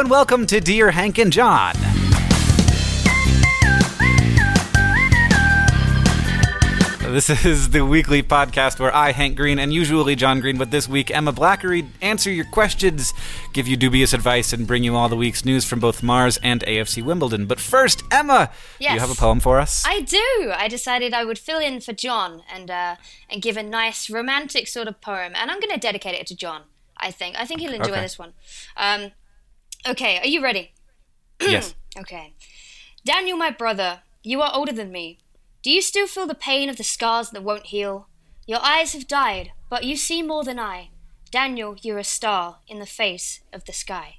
And welcome to Dear Hank and John. This is the weekly podcast where I, Hank Green, and usually John Green, but this week Emma Blackery, answer your questions, give you dubious advice, and bring you all the week's news from both Mars and AFC Wimbledon. But first, Emma, do you have a poem for us? I do. I decided I would fill in for John and uh, and give a nice romantic sort of poem, and I'm going to dedicate it to John. I think. I think he'll enjoy Okay. this one. Um, okay, are you ready? yes. Okay. Daniel, my brother, you are older than me. Do you still feel the pain of the scars that won't heal? Your eyes have died, but you see more than I. Daniel, you're a star in the face of the sky.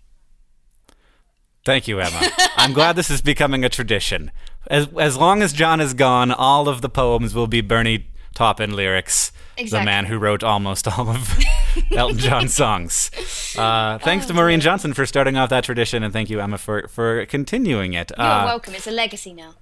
Thank you, Emma. I'm glad this is becoming a tradition. As as long as John is gone, all of the poems will be Bernie Taupin lyrics, exactly. the man who wrote almost all of Elton John songs. Uh, thanks to Maureen Johnson for starting off that tradition, and thank you, Emma, for for continuing it. You're Uh, welcome. It's a legacy now.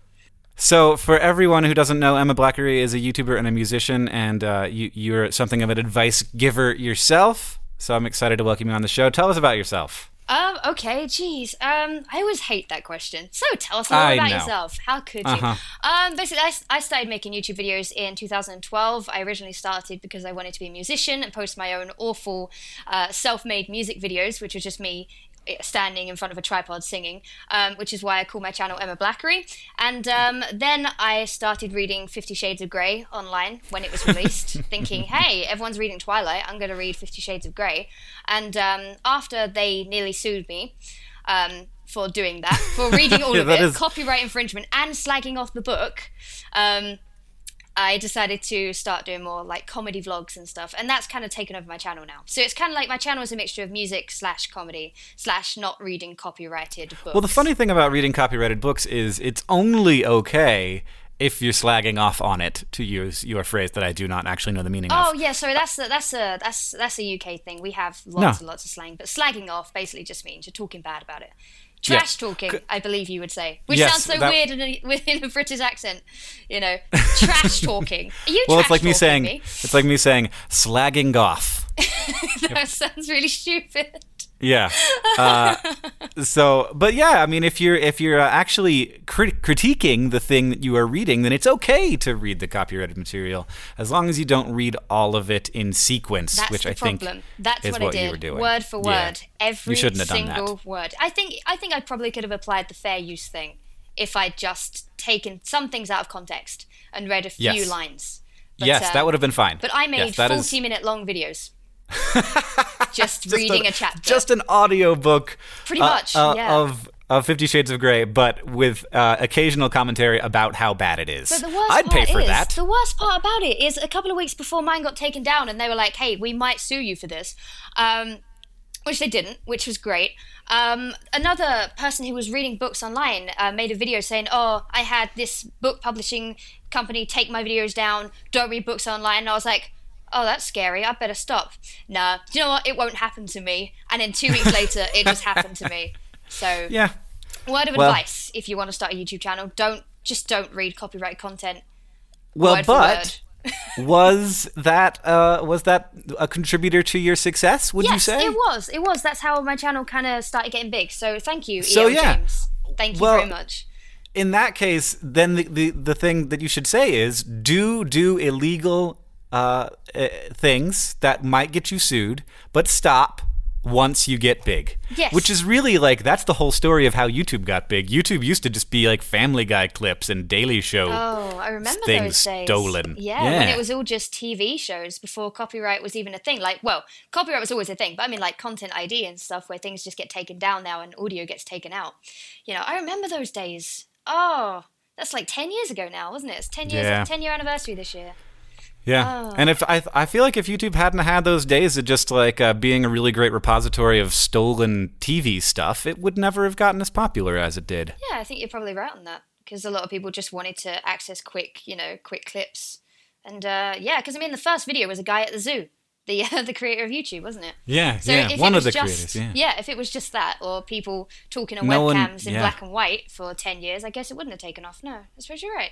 so, for everyone who doesn't know, Emma Blackery is a YouTuber and a musician, and uh, you, you're something of an advice giver yourself. So, I'm excited to welcome you on the show. Tell us about yourself. Um, okay, geez. Um, I always hate that question. So tell us more I about know. yourself. How could you? Uh-huh. Um, basically, I, I started making YouTube videos in 2012. I originally started because I wanted to be a musician and post my own awful uh, self made music videos, which was just me standing in front of a tripod singing, um, which is why I call my channel Emma Blackery. And um, then I started reading Fifty Shades of Grey online when it was released, thinking, hey, everyone's reading Twilight, I'm going to read Fifty Shades of Grey. And um, after they nearly sued me, um, for doing that, for reading all Yeah, of it, is- copyright infringement, and slagging off the book. Um, I decided to start doing more like comedy vlogs and stuff, and that's kind of taken over my channel now. So it's kind of like my channel is a mixture of music slash comedy slash not reading copyrighted books. Well, the funny thing about reading copyrighted books is it's only okay if you're slagging off on it, to use your phrase that I do not actually know the meaning Oh of. Oh yeah, sorry. That's a, that's a that's that's a UK thing. We have lots No. and lots of slang, but slagging off basically just means you're talking bad about it. Trash talking, I believe you would say, which Yes, sounds so that- weird in a, within a British accent. You know, trash talking. Are you Well, it's like me saying me? it's like me saying slagging off. that sounds really stupid. Yeah. Uh, so, but yeah, I mean, if you're if you're uh, actually crit- critiquing the thing that you are reading, then it's okay to read the copyrighted material as long as you don't read all of it in sequence, That's which the I think problem. That's is what, what I did, you were doing. word for Yeah. word, every have done single that. word. I think I think I probably could have applied the fair use thing if I'd just taken some things out of context and read a few Yes. lines. But, yes, um, that would have been fine. But I made yes, that is- forty-minute long videos, just, just reading a, chapter. Just an audiobook. Pretty uh, much, uh, yeah. Of of Fifty Shades of Grey, but with uh, occasional commentary about how bad it is. But the worst I'd part pay for is, that. The worst part about it is a couple of weeks before mine got taken down, and they were like, "Hey, we might sue you for this," um, which they didn't, which was great. Um, another person who was reading books online uh, made a video saying, "Oh, I had this book publishing company take my videos down. Don't read books online." And I was like. Oh, that's scary. I better stop. Nah, do you know what? It won't happen to me. And then two weeks later, it just happened to me. So Yeah. Word of Well- advice: if you want to start a YouTube channel, don't just don't read copyright content. Well, word but was that uh, was that a contributor to your success? Would yes, you say? it was. It was. That's how my channel kind of started getting big. So thank you, So, E.L. yeah. James. Thank you Well, very much. in that case, then the, the, the thing that you should say is do do illegal uh, uh, things that might get you sued, but stop once you get big. Yes. Which is really like that's the whole story of how YouTube got big. YouTube used to just be like Family Guy clips and Daily Show. Oh, I remember those days. stolen. Yeah, when Yeah. it was all just TV shows before copyright was even a thing. Like, well, copyright was always a thing, but I mean, like content ID and stuff where things just get taken down now and audio gets taken out. You know, I remember those days. Oh, that's like ten years ago now, wasn't it? It's ten years, Yeah. ten year anniversary this year. Yeah, Oh. and if I I feel like if YouTube hadn't had those days of just like uh, being a really great repository of stolen TV stuff, it would never have gotten as popular as it did. Yeah, I think you're probably right on that because a lot of people just wanted to access quick, you know, quick clips. And uh, yeah, because I mean, the first video was a guy at the zoo, the uh, the creator of YouTube, wasn't it? Yeah, So yeah, one of the just, creators. Yeah. if it was just that, or people talking on No one- webcams in black and white for ten years, I guess it wouldn't have taken off. No, I suppose you're right.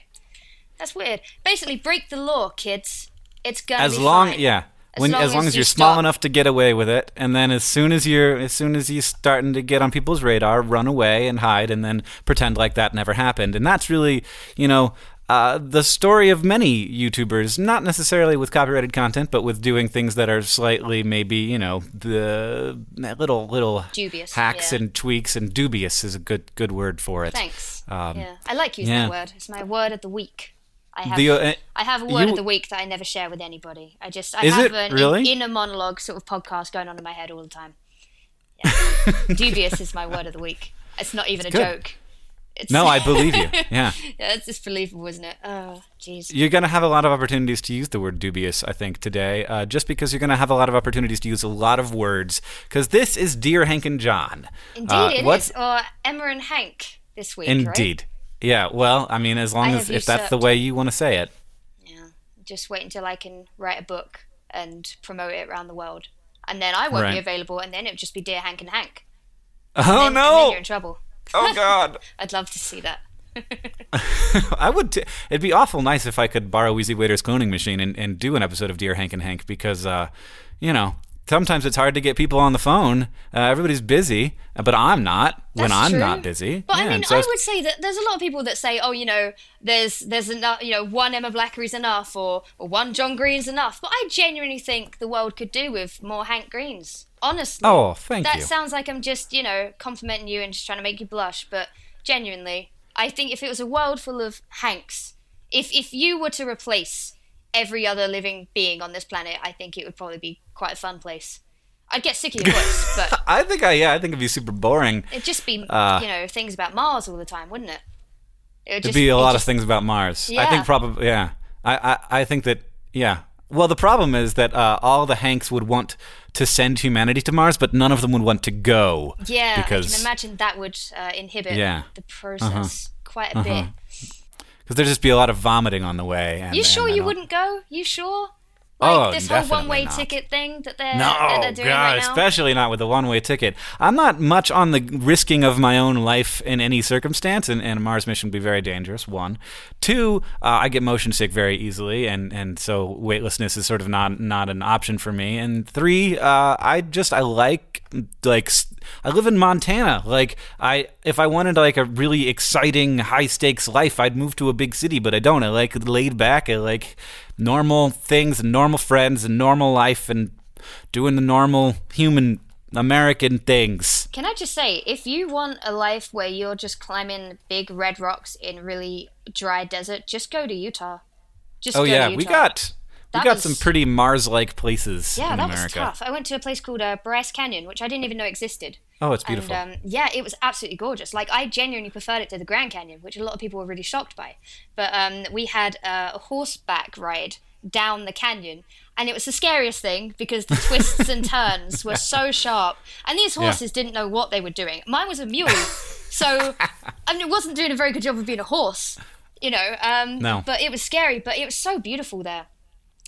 That's weird. Basically, break the law, kids. It's gonna as be long fine. yeah As when long as long as as you you're small enough to get away with it and then as soon as you're as soon as you're starting to get on people's radar run away and hide and then pretend like that never happened and that's really you know uh, the story of many YouTubers, not necessarily with copyrighted content, but with doing things that are slightly maybe you know the little little Dubious, hacks yeah. and tweaks and dubious is a good good word for it. Thanks. Um, yeah, I like using yeah. that word. It's my word of the week. I have, The, uh, I have a word you- of the week that I never share with anybody. I just I have it? an Really? inner monologue sort of podcast going on in my head all the time. Yeah. Dubious is my word of the week. It's not even a good. joke. It's, No, I believe you. Yeah. yeah, it's just believable, isn't it? Oh, jeez. You're going to have a lot of opportunities to use the word dubious, I think, today, uh, just because you're going to have a lot of opportunities to use a lot of words. Because this is Dear Hank and John. Indeed, Uh, it is. what's- Or Emma and Hank this week, right? Yeah, well, I mean, as long I as if that's the way you want to say it. Yeah. Just wait until I can write a book and promote it around the world. And then I won't be available, and then it'll just be Dear Hank and Hank. Oh, and then no! you're in trouble. Oh, God. I'd love to see that. I would. T- it'd be awful nice if I could borrow Wheezy Waiter's cloning machine and, and do an episode of Dear Hank and Hank because, uh, you know, sometimes it's hard to get people on the phone. Uh, everybody's busy, but I'm not when That's I'm true. not busy. But Yeah, I mean, so I would say that there's a lot of people that say, oh, you know, there's there's enough, you know, one Emma Blackery's enough, or or one John Green's enough. But I genuinely think the world could do with more Hank Greens. Honestly. Oh, thank that you. sounds like I'm just, you know, complimenting you and just trying to make you blush, but genuinely, I think if it was a world full of Hanks, if if you were to replace every other living being on this planet, I think it would probably be quite a fun place. I'd get sick of your voice, but I think I yeah, I think it'd be super boring. it'd just be, Uh, you know, things about Mars all the time, wouldn't it? It would It'd be a lot just- of things about Mars. I think probably yeah. I, I I think that yeah. Well, the problem is that uh, all the Hanks would want to send humanity to Mars, but none of them would want to go. Yeah, I because can imagine that would uh, inhibit Yeah. the process quite a bit. Because there'd just be a lot of vomiting on the way. And, You sure you wouldn't go? You sure? Like Oh, this whole one-way not. ticket thing that they're, No, that they're doing God, right now. especially not with a one-way ticket. I'm not much on the risking of my own life in any circumstance, and, and a Mars mission would be very dangerous. One, two, uh, I get motion sick very easily, and, and so weightlessness is sort of not not an option for me. And three, uh, I just I like like I live in Montana. Like I, if I wanted like a really exciting, high stakes life, I'd move to a big city, but I don't. I like laid back. I like normal things and normal friends and normal life and doing the normal human American things. Can I just say, if you want a life where you're just climbing big red rocks in really dry desert, just go to Utah. Just Oh go yeah, to Utah. we got we got was- some pretty Mars-like places Yeah, in that America. was tough. I went to a place called uh, Bryce Canyon, which I didn't even know existed. Oh, it's beautiful. And um, yeah, it was absolutely gorgeous. Like I genuinely preferred it to the Grand Canyon, which a lot of people were really shocked by. But um, we had uh, a horseback ride down the canyon, and it was the scariest thing because the twists and turns were so sharp, and these horses didn't know what they were doing. Mine was a mule, so I mean, it wasn't doing a very good job of being a horse, you know. Um, No. But it was scary, but it was so beautiful there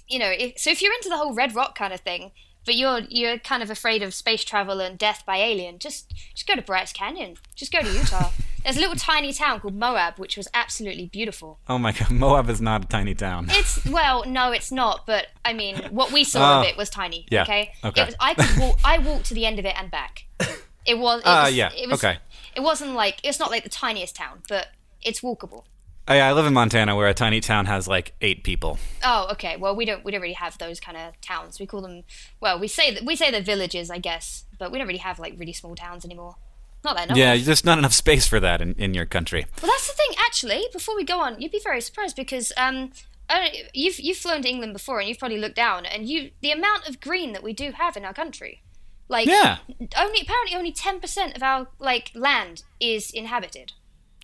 you know, if, so if you're into the whole red rock kind of thing, but you're you're kind of afraid of space travel and death by alien, just just go to Bryce Canyon. Just go to Utah. there's a little tiny town called Moab, which was absolutely beautiful. Oh my god, Moab is not a tiny town. It's well, no, it's not. But I mean, what we saw of Oh. it was tiny. Yeah, Okay. okay. It was, I could walk. I walked to the end of it and back. It was. It Ah, was yeah, It was, okay. It wasn't like it's not like the tiniest town, but it's walkable. I, I live in Montana where a tiny town has like eight people. Oh, okay. Well, we don't we don't really have those kind of towns. We call them well, we say that we say they're villages, I guess, but we don't really have like really small towns anymore. Not that know Yeah, there's not enough space for that in, in your country. Well, that's the thing. Actually, before we go on, you'd be very surprised because um, I don't, you've you've flown to England before, and you've probably looked down, and you the amount of green that we do have in our country, like Yeah. only apparently only ten percent of our like land is inhabited.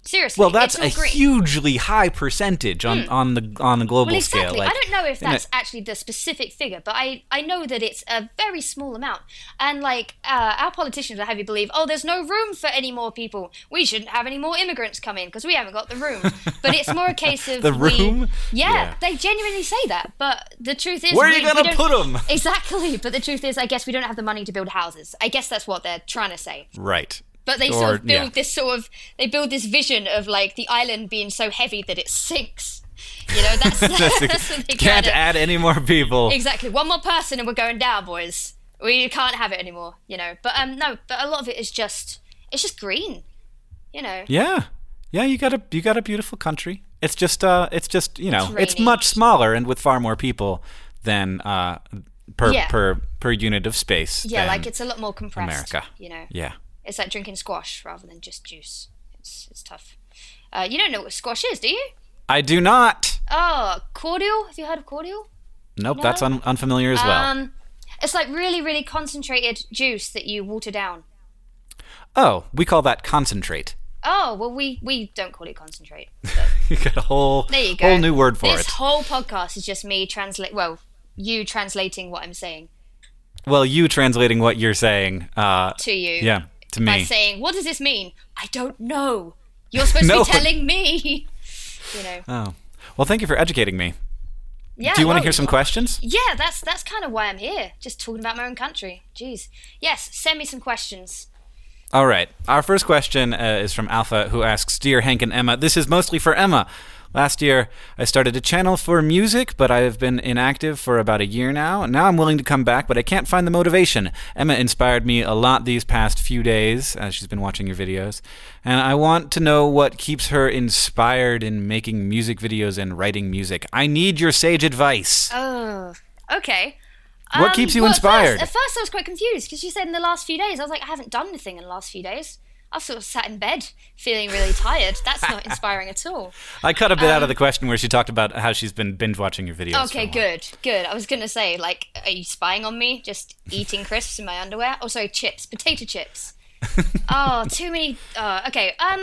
Seriously, Well, that's a green. Hugely high percentage on, on the on the global Well, scale. exactly. Like, I don't know if that's actually the specific figure, but I, I know that it's a very small amount. And like uh, our politicians will have you believe, oh, there's no room for any more people. We shouldn't have any more immigrants come in because we haven't got the room. but it's more a case of The we- room? yeah, Yeah. they genuinely say that. But the truth is, Where are we, you gonna put them? Exactly. But the truth is, I guess we don't have the money to build houses. I guess that's what they're trying to say. right. But they Or- sort of build yeah. this sort of they build this vision of like the island being so heavy that it sinks. You know, that's, that's what they Can't add any more people. Exactly. One more person and we're going down, boys. We can't have it anymore, you know. But um no, but a lot of it is just it's just green. You know. Yeah, yeah. You got a you got a beautiful country. It's just uh, it's just you know, it's, rainy. much smaller and with far more people than uh per Yeah. per per unit of space. Yeah, like it's a lot more compressed. America. You know. Yeah. It's like drinking squash rather than just juice. It's it's tough. Uh, you don't know what squash is, do you? I do not. Oh, cordial. Have you heard of cordial? Nope, that's un- unfamiliar as well. Um, it's like really, really concentrated juice that you water down. oh, we call that concentrate. Oh well, we we don't call it concentrate. you got a whole There you go. whole new word for this it. This whole podcast is just me translate. Well, you translating what I'm saying well, you translating what you're saying. Uh, to you. yeah, to By saying, what does this mean? I don't know. You're supposed No. to be telling me. you know. oh, well, thank you for educating me. Yeah. Do you want to hear some questions? Yeah, that's that's kind of why I'm here. Just talking about my own country. Jeez. Yes. Send me some questions. All right. Our first question uh, is from Alpha, who asks Dear Hank and Emma, this is mostly for Emma. Last year, I started a channel for music, but I have been inactive for about a year now. Now I'm willing to come back, but I can't find the motivation. Emma inspired me a lot these past few days as she's been watching your videos. And I want to know what keeps her inspired in making music videos and writing music. I need your sage advice. Oh. Okay. What Um, keeps you well, at inspired? First, at first, I was quite confused because you said in the last few days. I was like, I haven't done anything in the last few days. I've sort of sat in bed feeling really tired. That's not inspiring at all. I cut a bit out of the question where she talked about how she's been binge watching your videos. Um, Okay, good, good. I was gonna say, like, are you spying on me? Just eating crisps in my underwear? Oh, sorry, chips, potato chips. oh, too many. Uh, okay. Um,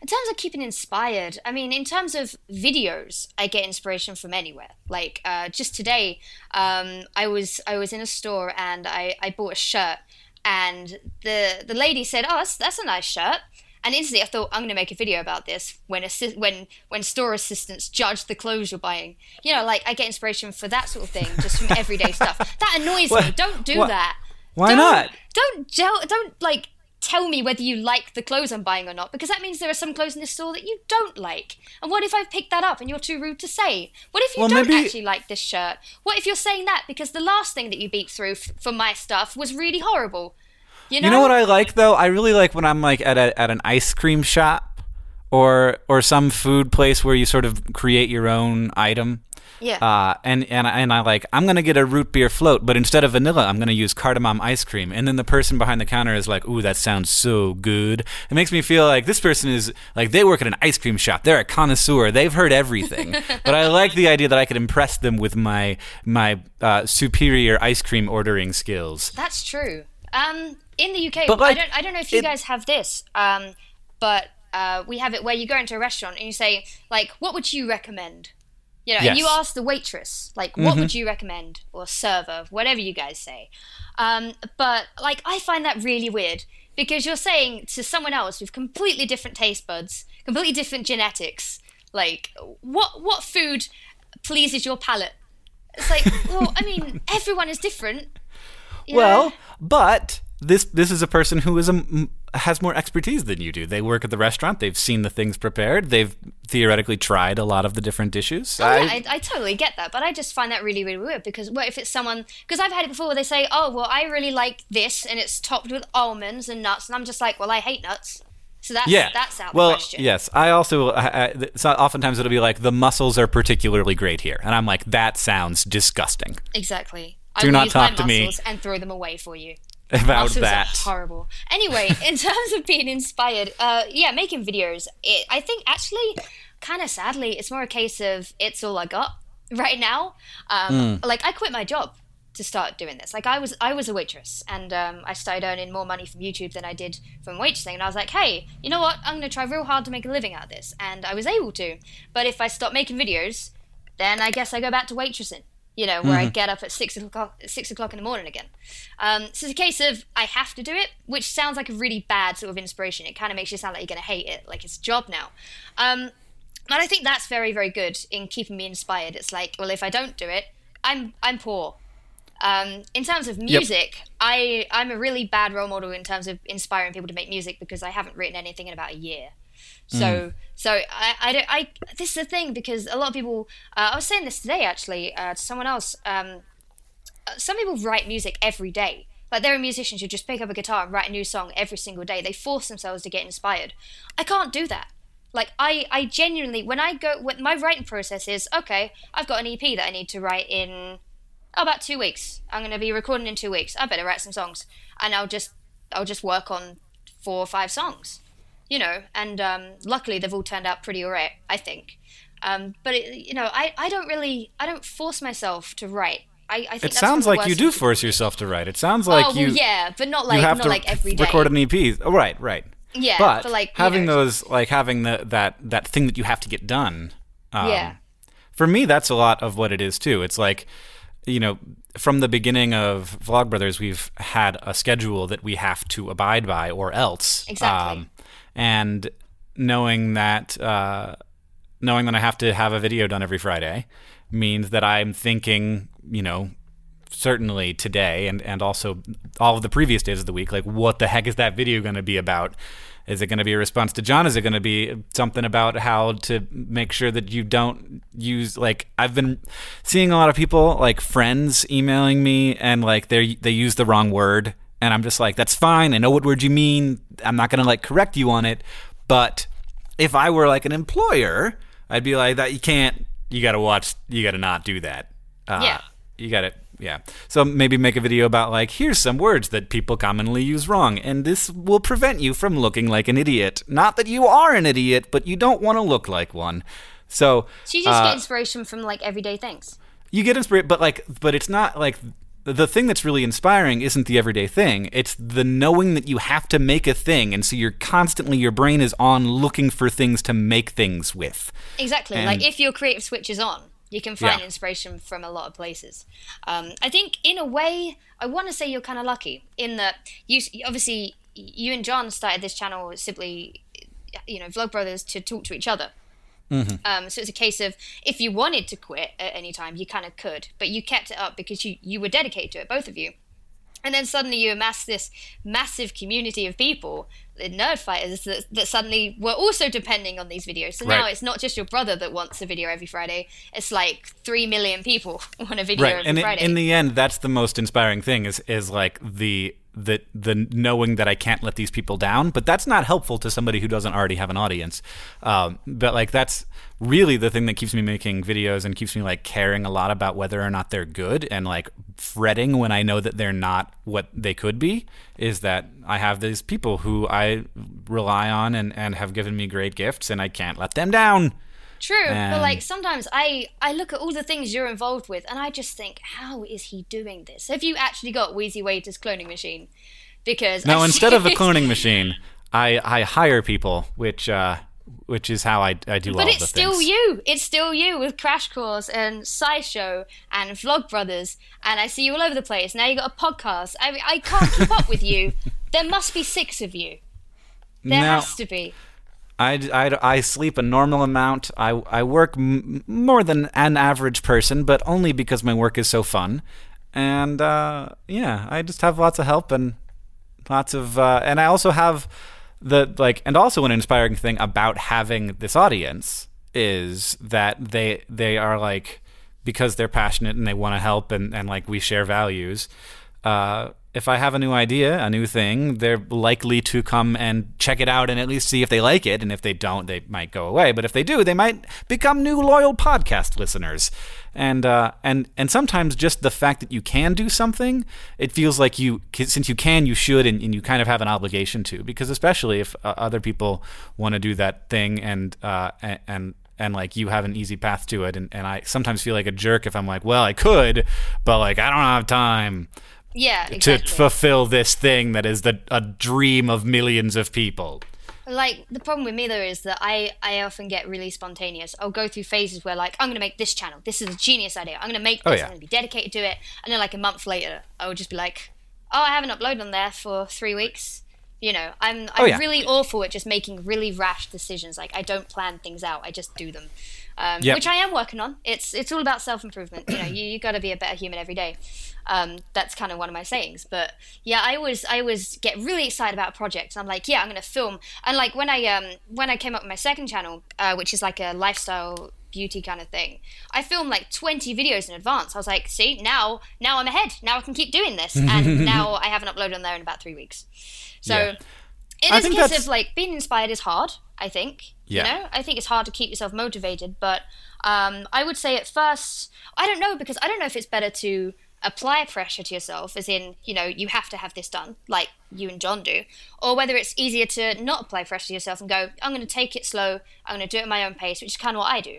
in terms of keeping inspired, I mean, in terms of videos, I get inspiration from anywhere. Like, uh, just today, um, I was I was in a store and I I bought a shirt, and the the lady said, "Oh, that's that's a nice shirt." And instantly, I thought I'm going to make a video about this when assi- when when store assistants judge the clothes you're buying. You know, like I get inspiration for that sort of thing just from everyday stuff. That annoys me. Don't do what- that. Why Don't- not? Don't gel, don't like tell me whether you like the clothes I'm buying or not because that means there are some clothes in this store that you don't like. And what if I've picked that up and you're too rude to say? What if you Well, don't maybe- actually like this shirt? What if you're saying that because the last thing that you beat through f- for my stuff was really horrible? You know, You know what I like though? I really like when I'm like at a, at an ice cream shop or or some food place where you sort of create your own item. Yeah. Uh, and and I- and I like I'm gonna get a root beer float, but instead of vanilla, I'm gonna use cardamom ice cream. And then the person behind the counter is like, "Ooh, that sounds so good." It makes me feel like this person is like they work at an ice cream shop. They're a connoisseur. They've heard everything. but I like the idea that I could impress them with my my uh, superior ice cream ordering skills. That's true. Um, in the UK, But, like, I don't, I don't know if you it- guys have this, um, but uh, we have it where you go into a restaurant and you say, like, what would you recommend? You know, and you ask the waitress, like, what would you recommend, or server, whatever you guys say. Um, but like, I find that really weird because you're saying to someone else with completely different taste buds, completely different genetics, like, what what food pleases your palate? It's like, well, I mean, everyone is different. know? Well, but this this is a person who is a has more expertise than you do. They work at the restaurant. They've seen the things prepared. They've theoretically tried a lot of the different dishes. Oh, I, yeah, I, I, totally get that, but I just find that really, really weird because what if it's someone? Because I've had it before where they say, "Oh, well, I really like this, and it's topped with almonds and nuts," and I'm just like, "Well, I hate nuts." So that's yeah. that's out well, the question. yes, I also I, I, so oftentimes it'll be like the mussels are particularly great here, and I'm like, that sounds disgusting. Exactly. Do I not use talk my to me. And throw them away for you. About that. horrible. Anyway, in terms of being inspired, uh, yeah, making videos. It, I think actually, kind of sadly, it's more a case of it's all I got right now. Um, Like I quit my job to start doing this. Like I was, I was a waitress, and um, I started earning more money from YouTube than I did from waitressing. And I was like, hey, you know what? I'm gonna try real hard to make a living out of this, and I was able to. But if I stop making videos, then I guess I go back to waitressing. You know, where I get up at six o'clock, six o'clock in the morning again. Um, so it's a case of I have to do it, which sounds like a really bad sort of inspiration. It kind of makes you sound like you're going to hate it, like it's a job now. Um, but I think that's very, very good in keeping me inspired. It's like, well, if I don't do it, I'm I'm poor. Um, in terms of music, I I'm a really bad role model in terms of inspiring people to make music because I haven't written anything in about a year. So so I, I don't I this is the thing because a lot of people uh, I was saying this today actually uh, to someone else. Um, uh, some people write music every day. Like there are musicians who just pick up a guitar and write a new song every single day. They force themselves to get inspired. I can't do that. Like I, I genuinely when I go when my writing process is okay. I've got an EP that I need to write in oh, about two weeks. I'm going to be recording in two weeks. I better write some songs, and I'll just I'll just work on four or five songs, you know. And um, luckily, they've all turned out pretty alright, I think. Um, but it, you know, I, I don't really I don't force myself to write. I, I think It sounds like you do force yourself to write. It sounds like oh well, you yeah, but not like you have not to like every day. record an EP. Oh, right, right. Yeah, but, but, like, having know- those like having the that that thing that you have to get done. Um, Yeah. For me, that's a lot of what it is too. It's like, you know, from the beginning of Vlogbrothers, we've had a schedule that we have to abide by, or else. Um, Exactly. And knowing that, uh, knowing that I have to have a video done every Friday, means that I'm thinking, you know, certainly today and, and also all of the previous days of the week like what the heck is that video going to be about? Is it going to be a response to john? Is it going to be something about how to make sure that you don't use like i've been seeing a lot of people like friends emailing me and like they they use the wrong word and i'm just like that's fine i know what word you mean i'm not going to like correct you on it but if i were like an employer i'd be like that you can't you got to watch you got to not do that uh, Yeah. you got it. Yeah. So maybe make a video about like here's some words that people commonly use wrong, and this will prevent you from looking like an idiot. Not that you are an idiot, but you don't want to look like one. So, So you just uh, get inspiration from like everyday things. you get inspired, but like, but it's not like the thing that's really inspiring isn't the everyday thing. It's the knowing that you have to make a thing, and so you're constantly your brain is on looking for things to make things with. Exactly. And- like if your creative switch is on, you can find Yeah. inspiration from a lot of places. Um, I think, in a way, I want to say you're kind of lucky in that you obviously you and John started this channel simply, you know, Vlog Brothers to talk to each other. Um, so it's a case of if you wanted to quit at any time, you kind of could, but you kept it up because you you were dedicated to it, both of you. And then suddenly you amass this massive community of people, the nerd fighters, that, that suddenly were also depending on these videos. So now it's not just your brother that wants a video every Friday. It's like three million people want a video right every and Friday. in the end that's the most inspiring thing is is like the the the knowing that I can't let these people down but that's not helpful to somebody who doesn't already have an audience. Um, but like that's really the thing that keeps me making videos and keeps me like caring a lot about whether or not they're good and like fretting when I know that they're not what they could be is that I have these people who I rely on and, and have given me great gifts and I can't let them down True, but like sometimes I I look at all the things you're involved with, and I just think, how is he doing this? Have you actually got Wheezy Waiter's cloning machine? Because No, I instead of a cloning machine, I, I hire people, which uh, which is how I, I do all. But the it's still things. you. It's still you with Crash Course and SciShow and vlogbrothers and I see you all over the place. Now you got a podcast. I I can't keep up with you. There must be six of you. There Now, has to be. I, I, I sleep a normal amount. I, I work m- more than an average person, but only because my work is so fun. And uh, yeah, I just have lots of help, and lots of, uh, and I also have the like, and also an inspiring thing about having this audience is that they they are like because they're passionate and they want to help and and like we share values. Uh, if I have a new idea, a new thing, they're likely to come and check it out and at least see if they like it. And if they don't, they might go away. But if they do, they might become new loyal podcast listeners. And uh, and and sometimes just the fact that you can do something, it feels like you since you can, you should, and, and you kind of have an obligation to. Because especially if uh, other people want to do that thing and uh, and, and and like you have an easy path to it and, and i sometimes feel like a jerk if i'm like well i could but like i don't have time yeah, exactly. to fulfill this thing that is the a dream of millions of people. Like the problem with me though is that I I often get really spontaneous. I'll go through phases where like I'm gonna make this channel. This is a genius idea. I'm gonna make Oh, this. yeah. I'm gonna be dedicated to it. And then like a month later, I will just be like, oh, I haven't uploaded on there for three weeks. You know, I'm oh, I'm Oh, yeah. really awful at just making really rash decisions. Like I don't plan things out. I just do them. Um, Yep. Which I am working on. It's it's all about self improvement. You know, you you got to be a better human every day. Um, that's kind of one of my sayings. But yeah, I always I always get really excited about projects. I'm like, yeah, I'm gonna film. And like when I um when I came up with my second channel, uh, which is like a lifestyle beauty kind of thing, I filmed like 20 videos in advance. I was like, see, now now I'm ahead. Now I can keep doing this. And now I haven't uploaded on there in about three weeks. So. Yeah. It I is a case that's- of like being inspired is hard. I think. Yeah. You know, I think it's hard to keep yourself motivated, but um, I would say at first, I don't know because I don't know if it's better to apply pressure to yourself, as in, you know, you have to have this done, like you and John do, or whether it's easier to not apply pressure to yourself and go, I'm going to take it slow, I'm going to do it at my own pace, which is kind of what I do.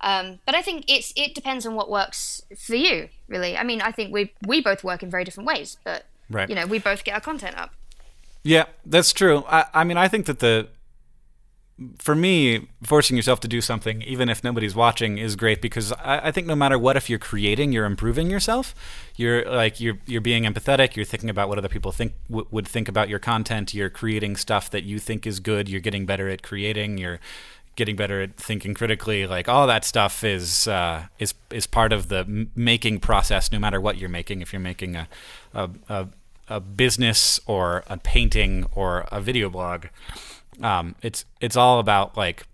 Um, but I think it's it depends on what works for you, really. I mean, I think we we both work in very different ways, but Right. you know, we both get our content up. Yeah, that's true. I, I mean, I think that the for me, forcing yourself to do something, even if nobody's watching, is great because I, I think no matter what, if you're creating, you're improving yourself. You're like you're you're being empathetic. You're thinking about what other people think w- would think about your content. You're creating stuff that you think is good. You're getting better at creating. You're getting better at thinking critically. Like all that stuff is uh, is is part of the making process. No matter what you're making, if you're making a a, a a business or a painting or a video blog. Um, it's it's all about like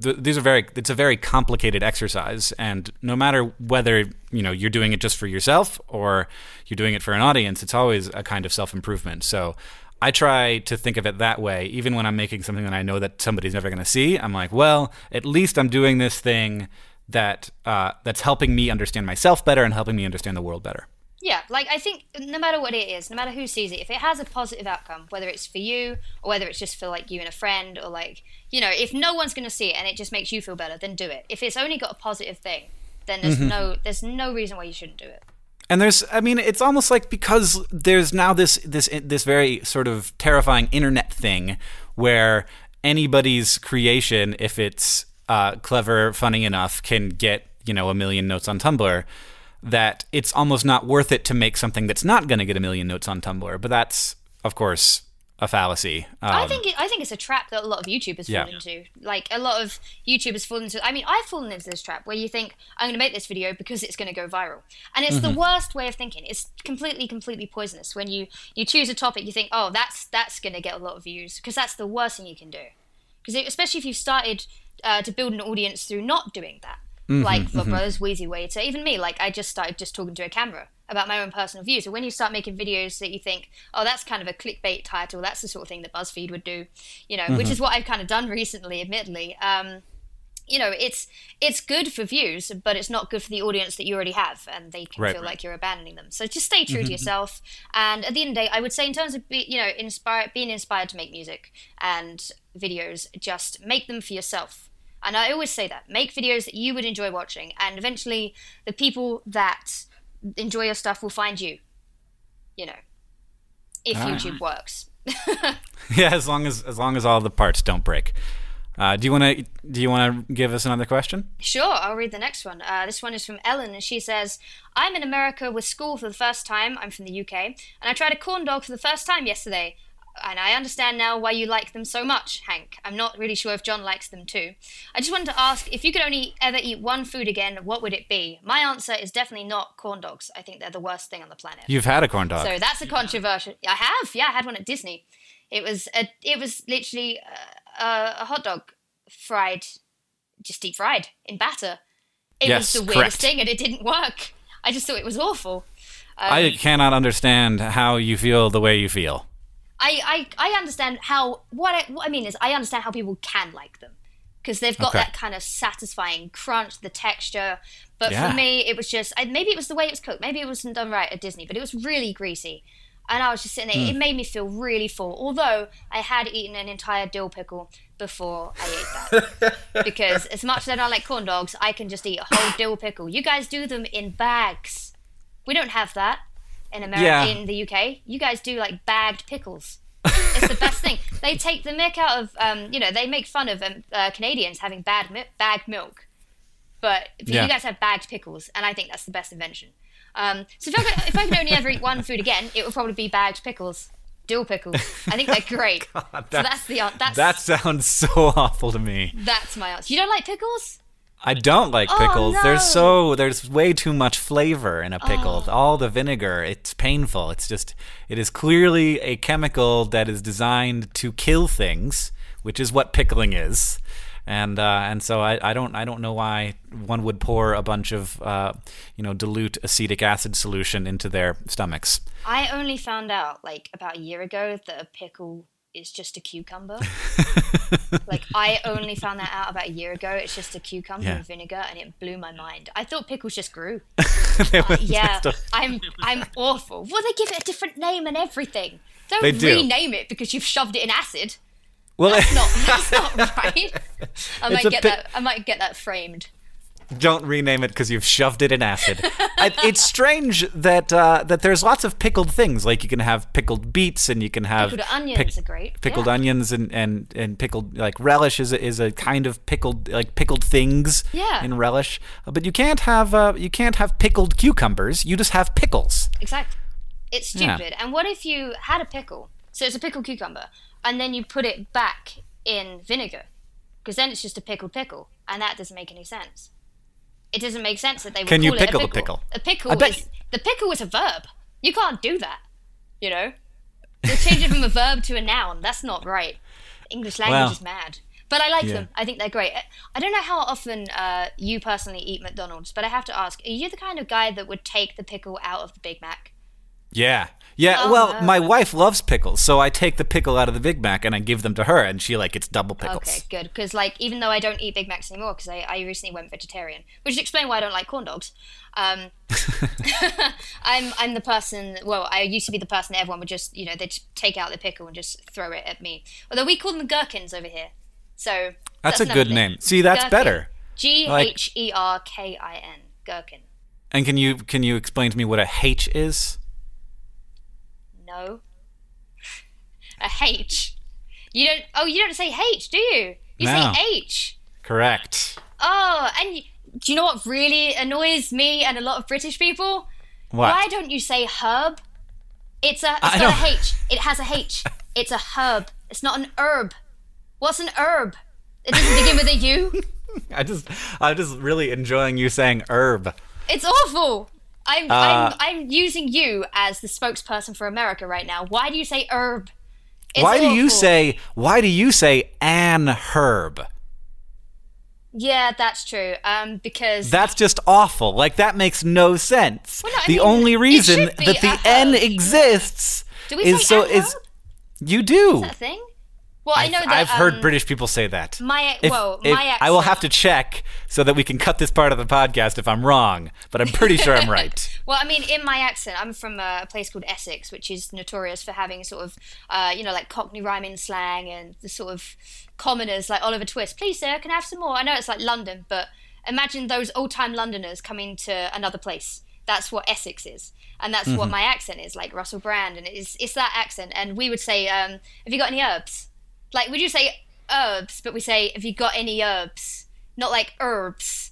th- these are very it's a very complicated exercise, and no matter whether you know you're doing it just for yourself or you're doing it for an audience, it's always a kind of self improvement. So. I try to think of it that way, even when I'm making something that I know that somebody's never going to see. I'm like, well, at least I'm doing this thing that uh, that's helping me understand myself better and helping me understand the world better. Yeah, like I think no matter what it is, no matter who sees it, if it has a positive outcome, whether it's for you or whether it's just for like you and a friend or like, you know, if no one's going to see it and it just makes you feel better, then do it. If it's only got a positive thing, then there's no there's no reason why you shouldn't do it. And there's, I mean, it's almost like because there's now this this this very sort of terrifying internet thing where anybody's creation, if it's uh, clever, funny enough, can get you know a million notes on Tumblr. That it's almost not worth it to make something that's not going to get a million notes on Tumblr. But that's, of course, a fallacy. I Um, think it, I think it's a trap that a lot of YouTubers Yeah. fall into. Like a lot of YouTubers fall into. I mean, I've fallen into this trap where you think I'm going to make this video because it's going to go viral, and it's the worst way of thinking. It's completely, completely poisonous. When you you choose a topic, you think, oh, that's that's going to get a lot of views because that's the worst thing you can do. Because especially if you've started uh, to build an audience through not doing that, Mm-hmm, like Vlog mm-hmm. Brothers, Wheezy Waiter, even me. Like I just started just talking to a camera about my own personal views. So when you start making videos that you think, oh, that's kind of a clickbait title, that's the sort of thing that BuzzFeed would do, you know, which mm-hmm. is what I've kind of done recently, admittedly. Um, you know, it's it's good for views, but it's not good for the audience that you already have, and they can Right. feel like you're abandoning them. So just stay true to yourself. And at the end of the day, I would say, in terms of be, you know, inspire being inspired to make music and videos, just make them for yourself. And I always say that make videos that you would enjoy watching, and eventually the people that enjoy your stuff will find you. You know, if Ah. YouTube works. yeah, as long as as long as all the parts don't break. Uh, do you want to do you want to give us another question? Sure, I'll read the next one. Uh, this one is from Ellen, and she says, I'm in America with school for the first time. I'm from the UK, and I tried a corn dog for the first time yesterday. And I understand now why you like them so much, Hank. I'm not really sure if John likes them too. I just wanted to ask if you could only ever eat one food again, what would it be? My answer is definitely not corn dogs. I think they're the worst thing on the planet. You've had a corn dog. So that's a controversial. I have, yeah, I had one at Disney. It was a, it was literally a, a hot dog fried, just deep fried in batter. It Yes, was the weirdest correct. thing, and it didn't work. I just thought it was awful. I cannot understand how you feel the way you feel. I, I, I understand how what I, what I mean is I understand how people can like them because they've got Okay. that kind of satisfying crunch, the texture. But Yeah. for me, it was just I, maybe it was the way it was cooked, maybe it wasn't done right at Disney, but it was really greasy, and I was just sitting there. Hmm. It made me feel really full. Although I had eaten an entire dill pickle before I ate that, because as much as I don't like corn dogs, I can just eat a whole dill pickle. You guys do them in bags. We don't have that in America, Yeah. in the UK. You guys do like bagged pickles. It's the best thing. They take the mick out of, um, you know, they make fun of um, uh, Canadians having bad mi- bagged milk, but Yeah. you guys have bagged pickles, and I think that's the best invention. Um, so if I, could, if I could only ever eat one food again, it would probably be bagged pickles, dill pickles. I think they're great. so that's the that's That sounds so awful to me. that's my answer. You don't like pickles? I don't like Oh, pickles. There's no. so there's way too much flavor in a pickle. Oh. All the vinegar, it's painful. It's just it is clearly a chemical that is designed to kill things, which is what pickling is. And uh, and so I, I don't I don't know why one would pour a bunch of uh, you know dilute acetic acid solution into their stomachs. I only found out like about a year ago that a pickle is just a cucumber. like I only found that out about a year ago. It's just a cucumber Yeah. and vinegar, and it blew my mind. I thought pickles just grew. Uh, Were Yeah, I'm I'm awful. Well, they give it a different name and everything. Don't They do. rename it because you've shoved it in acid. well, That's not that's not right. I It's might get pic- that. I might get that framed. Don't rename it because you've shoved it in acid. I, it's strange that uh, that there's lots of pickled things. Like you can have pickled beets, and you can have Pickled onions are great, Pickled yeah. onions and, and, and pickled like relish is a, is a kind of pickled like pickled things Yeah. in relish. But you can't have uh, you can't have pickled cucumbers. You just have pickles. Exactly. It's Yeah. stupid. And what if you had a pickle? So it's a pickled cucumber, and then you put it back in vinegar, because then it's just a pickled pickle, and that doesn't make any sense. It doesn't make sense that they would Can you call it pickle a the pickle. pickle? A pickle I bet is you- the pickle is a verb. You can't do that. You know, they change it from a verb to a noun. That's not right. English language Well, is mad. But I like yeah. them. I think they're great. I- I don't know how often uh, you personally eat McDonald's, but I have to ask: Are you the kind of guy that would take the pickle out of the Big Mac? Yeah. Yeah, Oh, well, no. my wife loves pickles, so I take the pickle out of the Big Mac and I give them to her, and she like it's double pickles. Okay, good. Because like, even though I don't eat Big Macs anymore, because I, I recently went vegetarian, which explains why I don't like corn dogs. Um, I'm I'm the person. Well, I used to be the person that everyone would just you know they'd just take out the pickle and just throw it at me. Although we call them gherkins over here, so That's a good thing. name. See, that's better. G H E R K I N. Gherkin. And can you can you explain to me what a H is? No. A H. You don't. Oh, you don't say H, do you? You No. say H. Correct. Oh, and do you know what really annoys me and a lot of British people? What? Why don't you say herb? It's a. It's I got a H. It has a H. It's a herb. It's not an herb. What's an herb? It doesn't begin with a U. I just I'm just really enjoying you saying herb. It's awful. I'm, Uh, I'm I'm using you as the spokesperson for America right now. Why do you say herb? It's why do you say why do you say an herb? Yeah, that's true. Um, because That's just awful. Like that makes no sense. Well, no, the mean, only reason that the N herb. exists is so an is you do. Is that a thing? Well, I know that I've heard um, British people say that. my- If- well, if- my I will have to check so that we can cut this part of the podcast if I'm wrong, but I'm pretty sure I'm right. Well, I mean, in my accent, I'm from a place called Essex, which is notorious for having sort of, uh, you know, like Cockney rhyming slang and the sort of commoners like Oliver Twist. Please, sir, can I have some more? I know it's like London, but imagine those old-time Londoners coming to another place. That's what Essex is, and that's what my accent is, like Russell Brand, and it's it's that accent. And we would say, um, "Have you got any herbs?" Like, would you say herbs? But we say, "Have you got any herbs?" Not like herbs.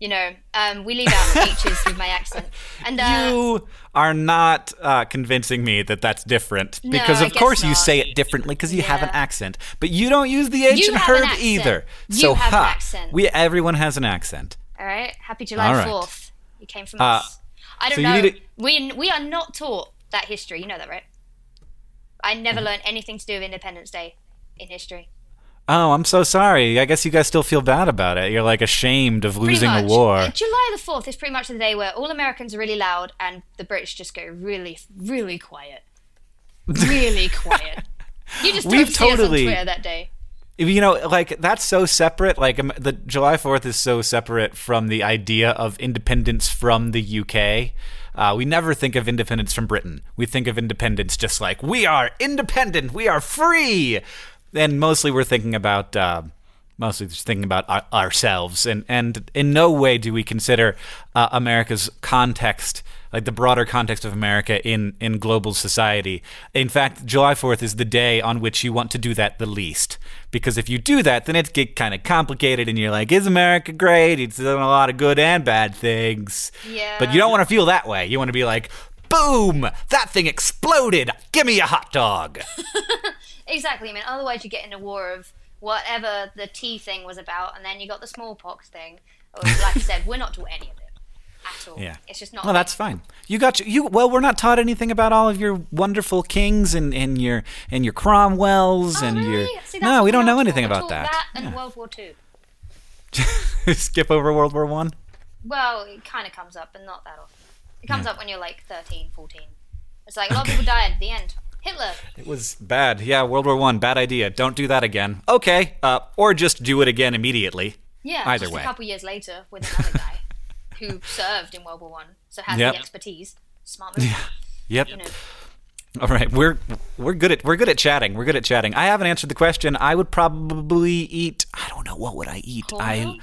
You know, um, we leave out H's with my accent. And uh, you are not uh, convincing me that that's different because I of course guess you say it differently because you have an accent, but you don't use the H You in herb either. You so have an ha, accent. we everyone has an accent. all right, happy July right. Fourth. You came from Uh, us. I don't so know. to- We we are not taught that history. You know that, right? I never learned anything to do with Independence Day in history. Oh, I'm so sorry. I guess you guys still feel bad about it. You're like ashamed of losing a war. July the 4th is pretty much the day where all Americans are really loud and the British just go really, really quiet. Really quiet. You just We've don't see us totally- on Twitter that day. You know, like that's so separate. Like um, the July Fourth is so separate from the idea of independence from the UK. Uh, we never think of independence from Britain. We think of independence just like we are independent, we are free, and mostly we're thinking about. Uh, mostly just thinking about our, ourselves, and and in no way do we consider uh, America's context, like the broader context of America in in global society. In fact, July Fourth is the day on which you want to do that the least, because if you do that, then it get kind of complicated, and you're like, is America great? It's done a lot of good and bad things. Yeah. But you don't want to feel that way. You want to be like. Boom! That thing exploded! Give me a hot dog! Exactly. I mean, otherwise you get in a war of whatever the tea thing was about, and then you got the smallpox thing. Or, like I said, we're not taught any of it at all. Yeah. It's just not. Well, that's fine. You got you. Well, we're not taught anything about all of your wonderful kings and, and your and your Cromwells Oh, and really? your. See, no, we don't know anything. About that. That and World War Two. Skip over World War One. Well, it kind of comes up, but not that often. It comes up when you're like 13, 14. It's like a lot of people died at the end. Hitler. It was bad. Yeah, World War One. Bad idea. Don't do that again. Okay. Uh, or just do it again immediately. Yeah, Either just way. a couple years later with another guy who served in World War One, so has Yep. the expertise. Smart move. Yeah. Yep. You know. All right, we're we're good at we're good at chatting. We're good at chatting. I haven't answered the question. I would probably eat. I don't know what would I eat. I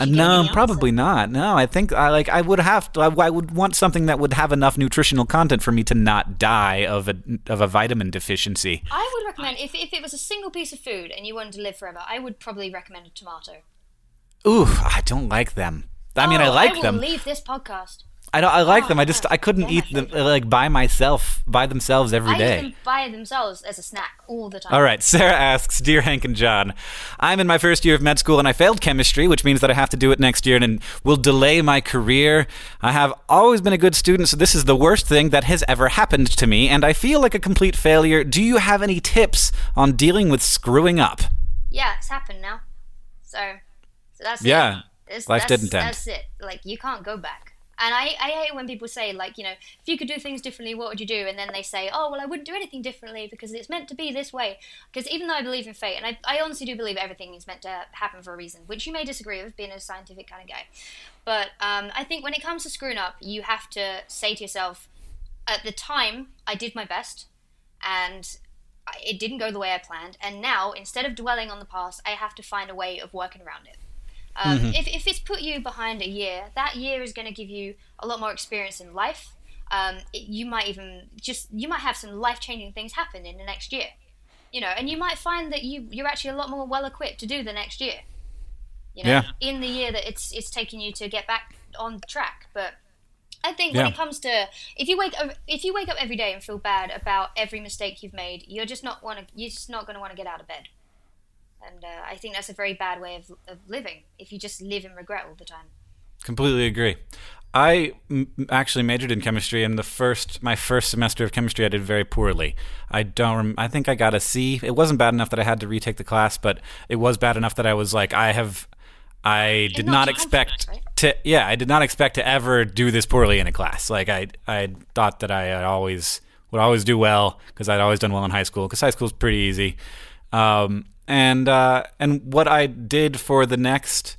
No, probably not. No, I think I like I would have to. I, I would want something that would have enough nutritional content for me to not die of a of a vitamin deficiency. I would recommend if, if it was a single piece of food and you wanted to live forever, I would probably recommend a tomato. Ooh, I don't like them. I mean, oh, I Oh, like I will them. Leave this podcast. I don't. I like Oh, them. I just I couldn't eat them like by myself, by themselves every I day. eat them by themselves as a snack all the time. All right, Sarah asks, Dear Hank and John, I'm in my first year of med school and I failed chemistry, which means that I have to do it next year and will delay my career. I have always been a good student, so this is the worst thing that has ever happened to me, and I feel like a complete failure. Do you have any tips on dealing with screwing up? Yeah, it's happened now. So, so that's Yeah, It. It's- life that's, didn't end. That's it. Like you can't go back. And I, I hate when people say like, you know, if you could do things differently, what would you do? And then they say, oh well, I wouldn't do anything differently because it's meant to be this way. Because even though I believe in fate, and I, I honestly do believe everything is meant to happen for a reason, which you may disagree with, being a scientific kind of guy. But um, I think when it comes to screwing up, you have to say to yourself, at the time, I did my best, and it didn't go the way I planned. And now, instead of dwelling on the past, I have to find a way of working around it. Um, if, if it's put you behind a year, that year is going to give you a lot more experience in life. Um, it, you might even just you might have some life changing things happen in the next year, you know, and you might find that you you're actually a lot more well equipped to do the next year. You know, Yeah. in the year that it's it's taking you to get back on track. But I think Yeah. when it comes to if you wake up if you wake up every day and feel bad about every mistake you've made, you're just not want to you're just not going to want to get out of bed. And uh, I think that's a very bad way of, of living if you just live in regret all the time. Completely agree. I m- actually majored in chemistry, and the first my first semester of chemistry, I did very poorly. I don't. Rem- I think I got a C. It wasn't bad enough that I had to retake the class, but it was bad enough that I was like, I have. I did not expect right? to. Yeah, I did not expect to ever do this poorly in a class. Like I, I thought that I always would always do well because I'd always done well in high school. Because high school's pretty easy. Um, and uh, and what I did for the next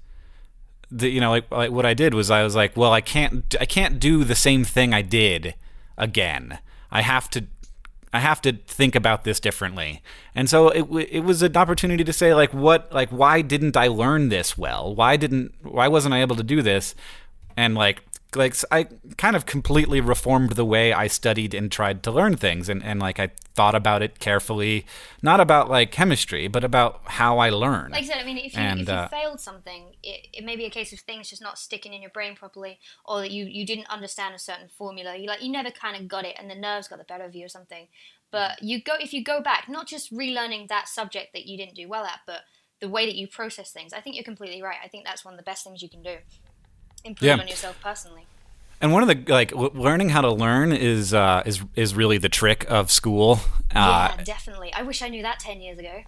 the you know like, like what I did was I was like, well, I can't I can't do the same thing I did again. I have to I have to think about this differently. And so it it was an opportunity to say like what like why didn't I learn this well? Why didn't why wasn't I able to do this? and like like I kind of completely reformed the way I studied and tried to learn things and, and like I thought about it carefully not about like chemistry but about how I learn Like I said, I mean, if you, And, if you uh, failed something, it, it may be a case of things just not sticking in your brain properly, or that you, you didn't understand a certain formula. You like you never kind of got it, and the nerves got the better of you or something. But you go if you go back, not just relearning that subject that you didn't do well at, but the way that you process things. I think you're completely right. I think that's one of the best things you can do. Improve Yeah. on yourself personally. and one of the like w- learning how to learn is uh is is really the trick of school uh yeah, definitely. I wish I knew that ten years ago.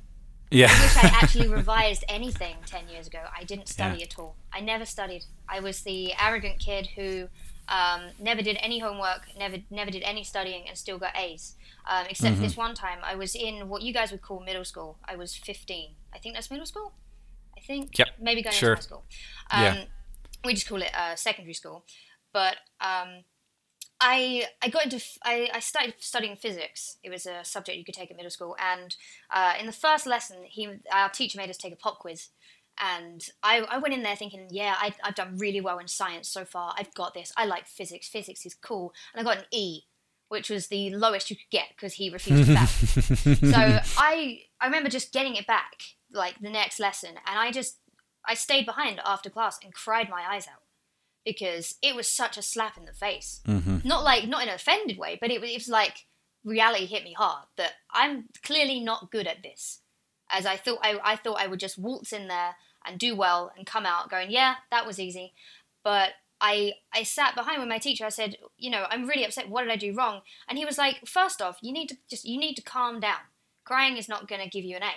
yeah I wish I actually revised anything 10 years ago. I didn't study Yeah. at all. I never studied. I was the arrogant kid who um, never did any homework, never never did any studying, and still got A's. Um, except Mm-hmm. this one time, I was in what you guys would call middle school. I was 15. I think that's middle school. I think. Yep, Maybe going sure. into high school. Um, Yeah. We just call it uh, secondary school. But um, I I got into f- I, I started studying physics. It was a subject you could take at middle school, and uh, in the first lesson, he our teacher made us take a pop quiz, and I, I went in there thinking, yeah, I, I've done really well in science so far. I've got this. I like physics. Physics is cool, and I got an E, which was the lowest you could get because he refused to fail. so I I remember just getting it back like the next lesson, and I just I stayed behind after class and cried my eyes out because it was such a slap in the face. Mm-hmm. Not like not in an offended way, but it, was- it was like reality hit me hard that I'm clearly not good at this. As I thought I, I thought I would just waltz in there and do well and come out going, yeah, that was easy. But I I sat behind with my teacher. I said, you know, I'm really upset. What did I do wrong? And he was like, first off, you need to just you need to calm down. Crying is not going to give you an A.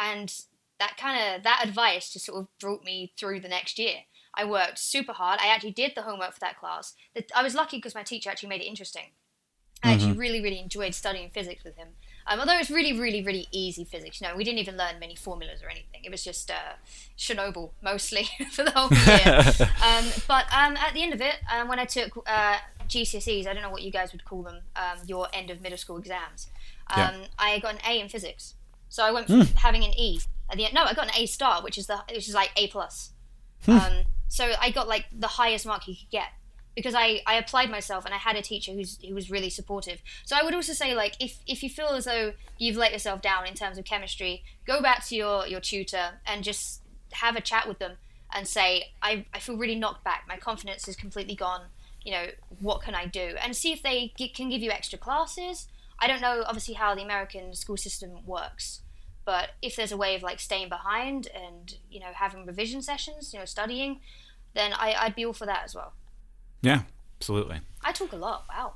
And that kind of that advice just sort of brought me through the next year. I worked super hard. I actually did the homework for that class. I was lucky because my teacher actually made it interesting. I actually really, really enjoyed studying physics with him. Um, although it's really, really, really easy physics. You know, we didn't even learn many formulas or anything. It was just uh, Chernobyl mostly for the whole year. um, but um, at the end of it, um, when I took uh, GCSEs, I don't know what you guys would call them, um, your end of middle school exams, um, Yeah. I got an A in physics. So I went from having an E at the end. No, I got an A star, which is the which is like A plus. Um, so I got like the highest mark you could get because I, I applied myself and I had a teacher who's who was really supportive. So I would also say like if, if you feel as though you've let yourself down in terms of chemistry, go back to your, your tutor and just have a chat with them and say I, I feel really knocked back. My confidence is completely gone. You know what can I do? And see if they gi- can give you extra classes. I don't know obviously how the American school system works, but if there's a way of like staying behind and you know having revision sessions, you know studying, then I, I'd be all for that as well. yeah absolutely I talk a lot. Wow.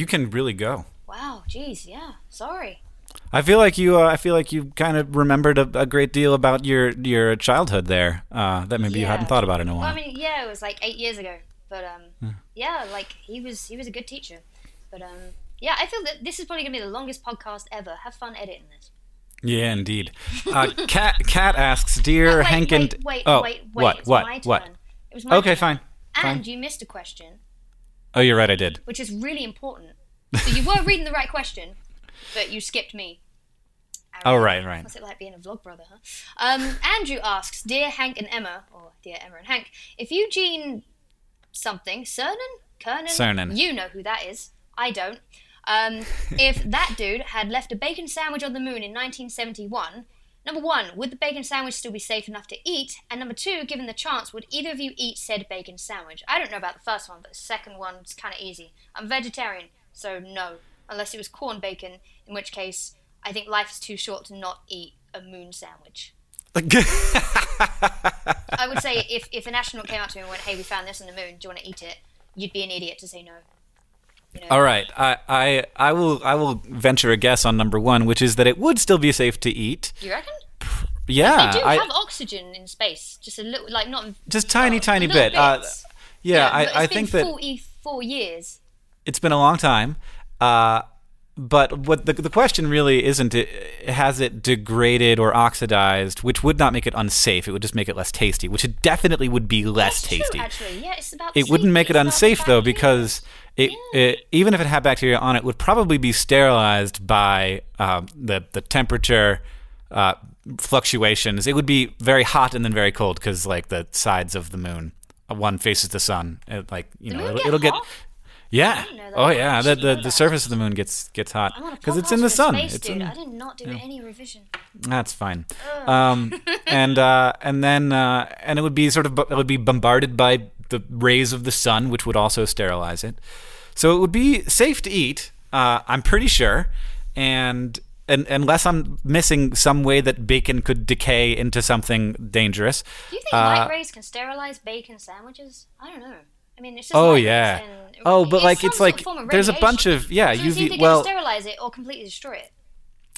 you can really go Wow. Jeez. Yeah. Sorry. I feel like you. Uh, I feel like you kind of remembered a, a great deal about your your childhood there. Uh, that maybe you hadn't thought about in a Well, while. I mean, yeah, it was like eight years ago, but um, yeah, like he was he was a good teacher, but um, yeah, I feel that this is probably gonna be the longest podcast ever. Have fun editing this. Yeah, indeed. Uh, Cat Cat asks, "Dear wait, Hank and wait, oh, wait, wait. what what my what? turn. It was my Okay, turn. fine. And fine. you missed a question, Oh, you're right. I did. which is really important. So you were reading the right question, but you skipped me. Oh, right, right. What's it like being a vlog brother, huh? Um, Andrew asks, Dear Hank and Emma, or Dear Emma and Hank, if Eugene something, Cernan? Kernan? Cernan. You know who that is. I don't. Um, if that dude had left a bacon sandwich on the moon in 1971, number one, would the bacon sandwich still be safe enough to eat? And number two, given the chance, would either of you eat said bacon sandwich? I don't know about the first one, but the second one's kind of easy. I'm vegetarian, so no. Unless it was corn bacon, in which case, I think life is too short to not eat a moon sandwich. I would say if, if an astronaut came up to me and went, hey, we found this on the moon, do you want to eat it? You'd be an idiot to say no. You know? All right, I, I I will I will venture a guess on number one, which is that it would still be safe to eat. You reckon? Yeah, They do I, have oxygen in space, just a little, like not just tiny oh, tiny bit. Uh, bits. yeah, I, it's I been think that 44 years. it's been a long time. Uh, but what the the question really isn't it, has it degraded or oxidized, which would not make it unsafe. It would just make it less tasty, which it definitely would be less That's true, tasty. actually. Yeah, it's about. it wouldn't make it it's unsafe though because it, it even if it had bacteria on it, it would probably be sterilized by um, the the temperature uh, fluctuations. It would be very hot and then very cold because like the sides of the moon one faces the sun. It, like you the know, it'll, get it'll get yeah. didn't know that. Oh yeah, the the, the surface of the moon gets gets hot I'm on a because it's in the sun. Space, it's dude. in, I did not do any revision. That's fine. Um, and uh, and then uh, and it would be sort of it would be bombarded by the rays of the sun, which would also sterilize it. So it would be safe to eat. Uh, I'm pretty sure, and. And, unless I'm missing some way that bacon could decay into something dangerous. Do you think Uh, light rays can sterilize bacon sandwiches? I don't know. I mean, it's just Oh yeah. and- Oh, but like it's like there's a bunch of yeah So it's UV. Well, sterilize it or completely destroy it.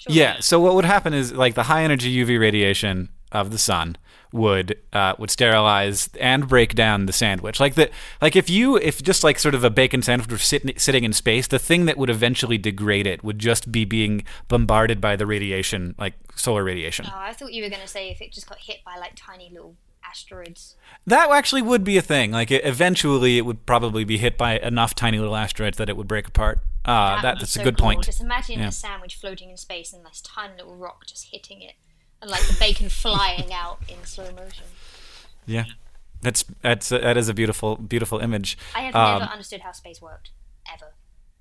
Surely. Yeah. So what would happen is like the high energy UV radiation of the sun would uh, would sterilize and break down the sandwich. Like the like if you if just like sort of a bacon sandwich were sitting sitting in space, the thing that would eventually degrade it would just be being bombarded by the radiation, like solar radiation. Oh, I thought you were going to say if it just got hit by like tiny little asteroids. That actually would be a thing. Like it, eventually, it would probably be hit by enough tiny little asteroids that it would break apart. Uh, That that, that's so a good cool. point. Just imagine Yeah. a sandwich floating in space and this tiny little rock just hitting it, and like the bacon flying out in slow motion. Yeah. That's that's that is a beautiful beautiful image. I have Um, never understood how space worked, ever.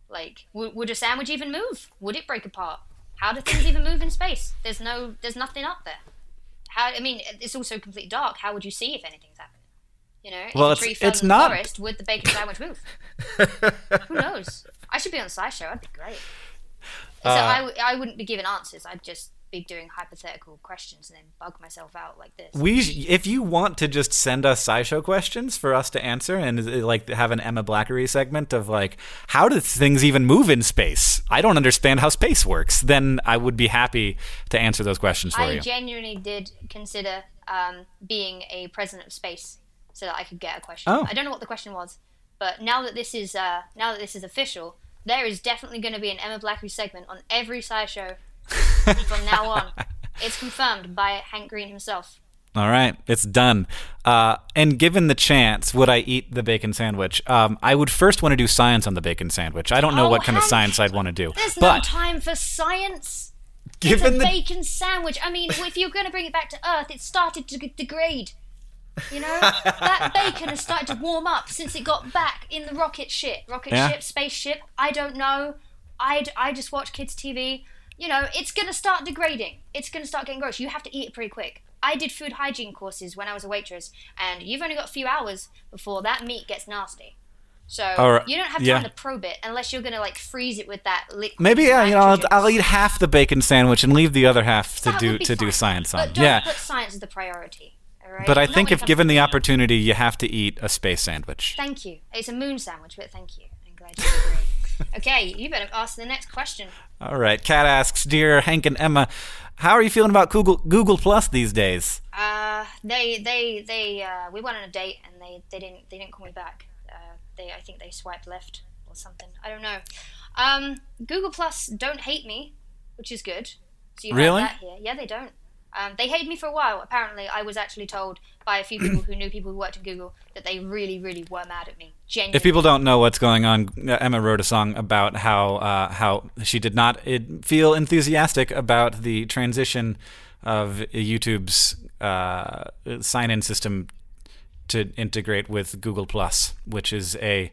Like, w- would a sandwich even move? Would it break apart? How do things even move in space? There's no, there's nothing up there. How? I mean, it's also completely dark. How would you see if anything's happening? You know, if Well, a it's- tree fell it's in the not- forest, would the bacon sandwich move? Who knows? I should be on SciShow. I'd be great. So Uh, I, w- I wouldn't be giving answers. I'd just be doing hypothetical questions and then bug myself out like this. We, if you want to just send us SciShow questions for us to answer, and uh, like have an Emma Blackery segment of like, how do things even move in space? I don't understand how space works. Then I would be happy to answer those questions for I you. I genuinely did consider um, being a president of space so that I could get a question. Oh. I don't know what the question was, but now that this is uh, now that this is official, there is definitely going to be an Emma Blackery segment on every SciShow from now on. It's confirmed by Hank Green himself. All right, it's done. Uh, and given the chance, would I eat the bacon sandwich? Um, I would first want to do science on the bacon sandwich. I don't know Oh, what kind of science I'd want to do, There's no time for science. given it's a the bacon sandwich. I mean, if you're going to bring it back to Earth, it started to degrade. You know, that bacon has started to warm up since it got back in the rocket ship, rocket Yeah. ship, spaceship. I don't know. I I just watch kids TV. You know, it's going to start degrading. It's going to start getting gross. You have to eat it pretty quick. I did food hygiene courses when I was a waitress, and you've only got a few hours before that meat gets nasty. So right, you don't have time yeah. to probe it unless you're going to like freeze it with that liquid. maybe yeah, you know, I'll. I'll eat half the bacon sandwich and leave the other half to That do to do science on. But Yeah, put science as the priority. Right? but I Not think if given the opportunity, you have to eat a space sandwich. Thank you. It's a moon sandwich, but thank you. I'm glad you agree. Okay, you better ask the next question. All right, Kat asks, dear Hank and Emma, how are you feeling about Google Google Plus these days? Uh, they, they, they. Uh, we went on a date, and they, they didn't, they didn't call me back. Uh, they, I think they swiped left or something. I don't know. Um, Google Plus don't hate me, which is good. So you Really? have that here. Yeah, they don't. Um, they hated me for a while. Apparently, I was actually told by a few people who knew people who worked at Google that they really, really were mad at me. Genuinely. If people don't know what's going on, Emma wrote a song about how uh, how she did not uh, feel enthusiastic about the transition of YouTube's uh, sign-in system to integrate with Google Plus, which is a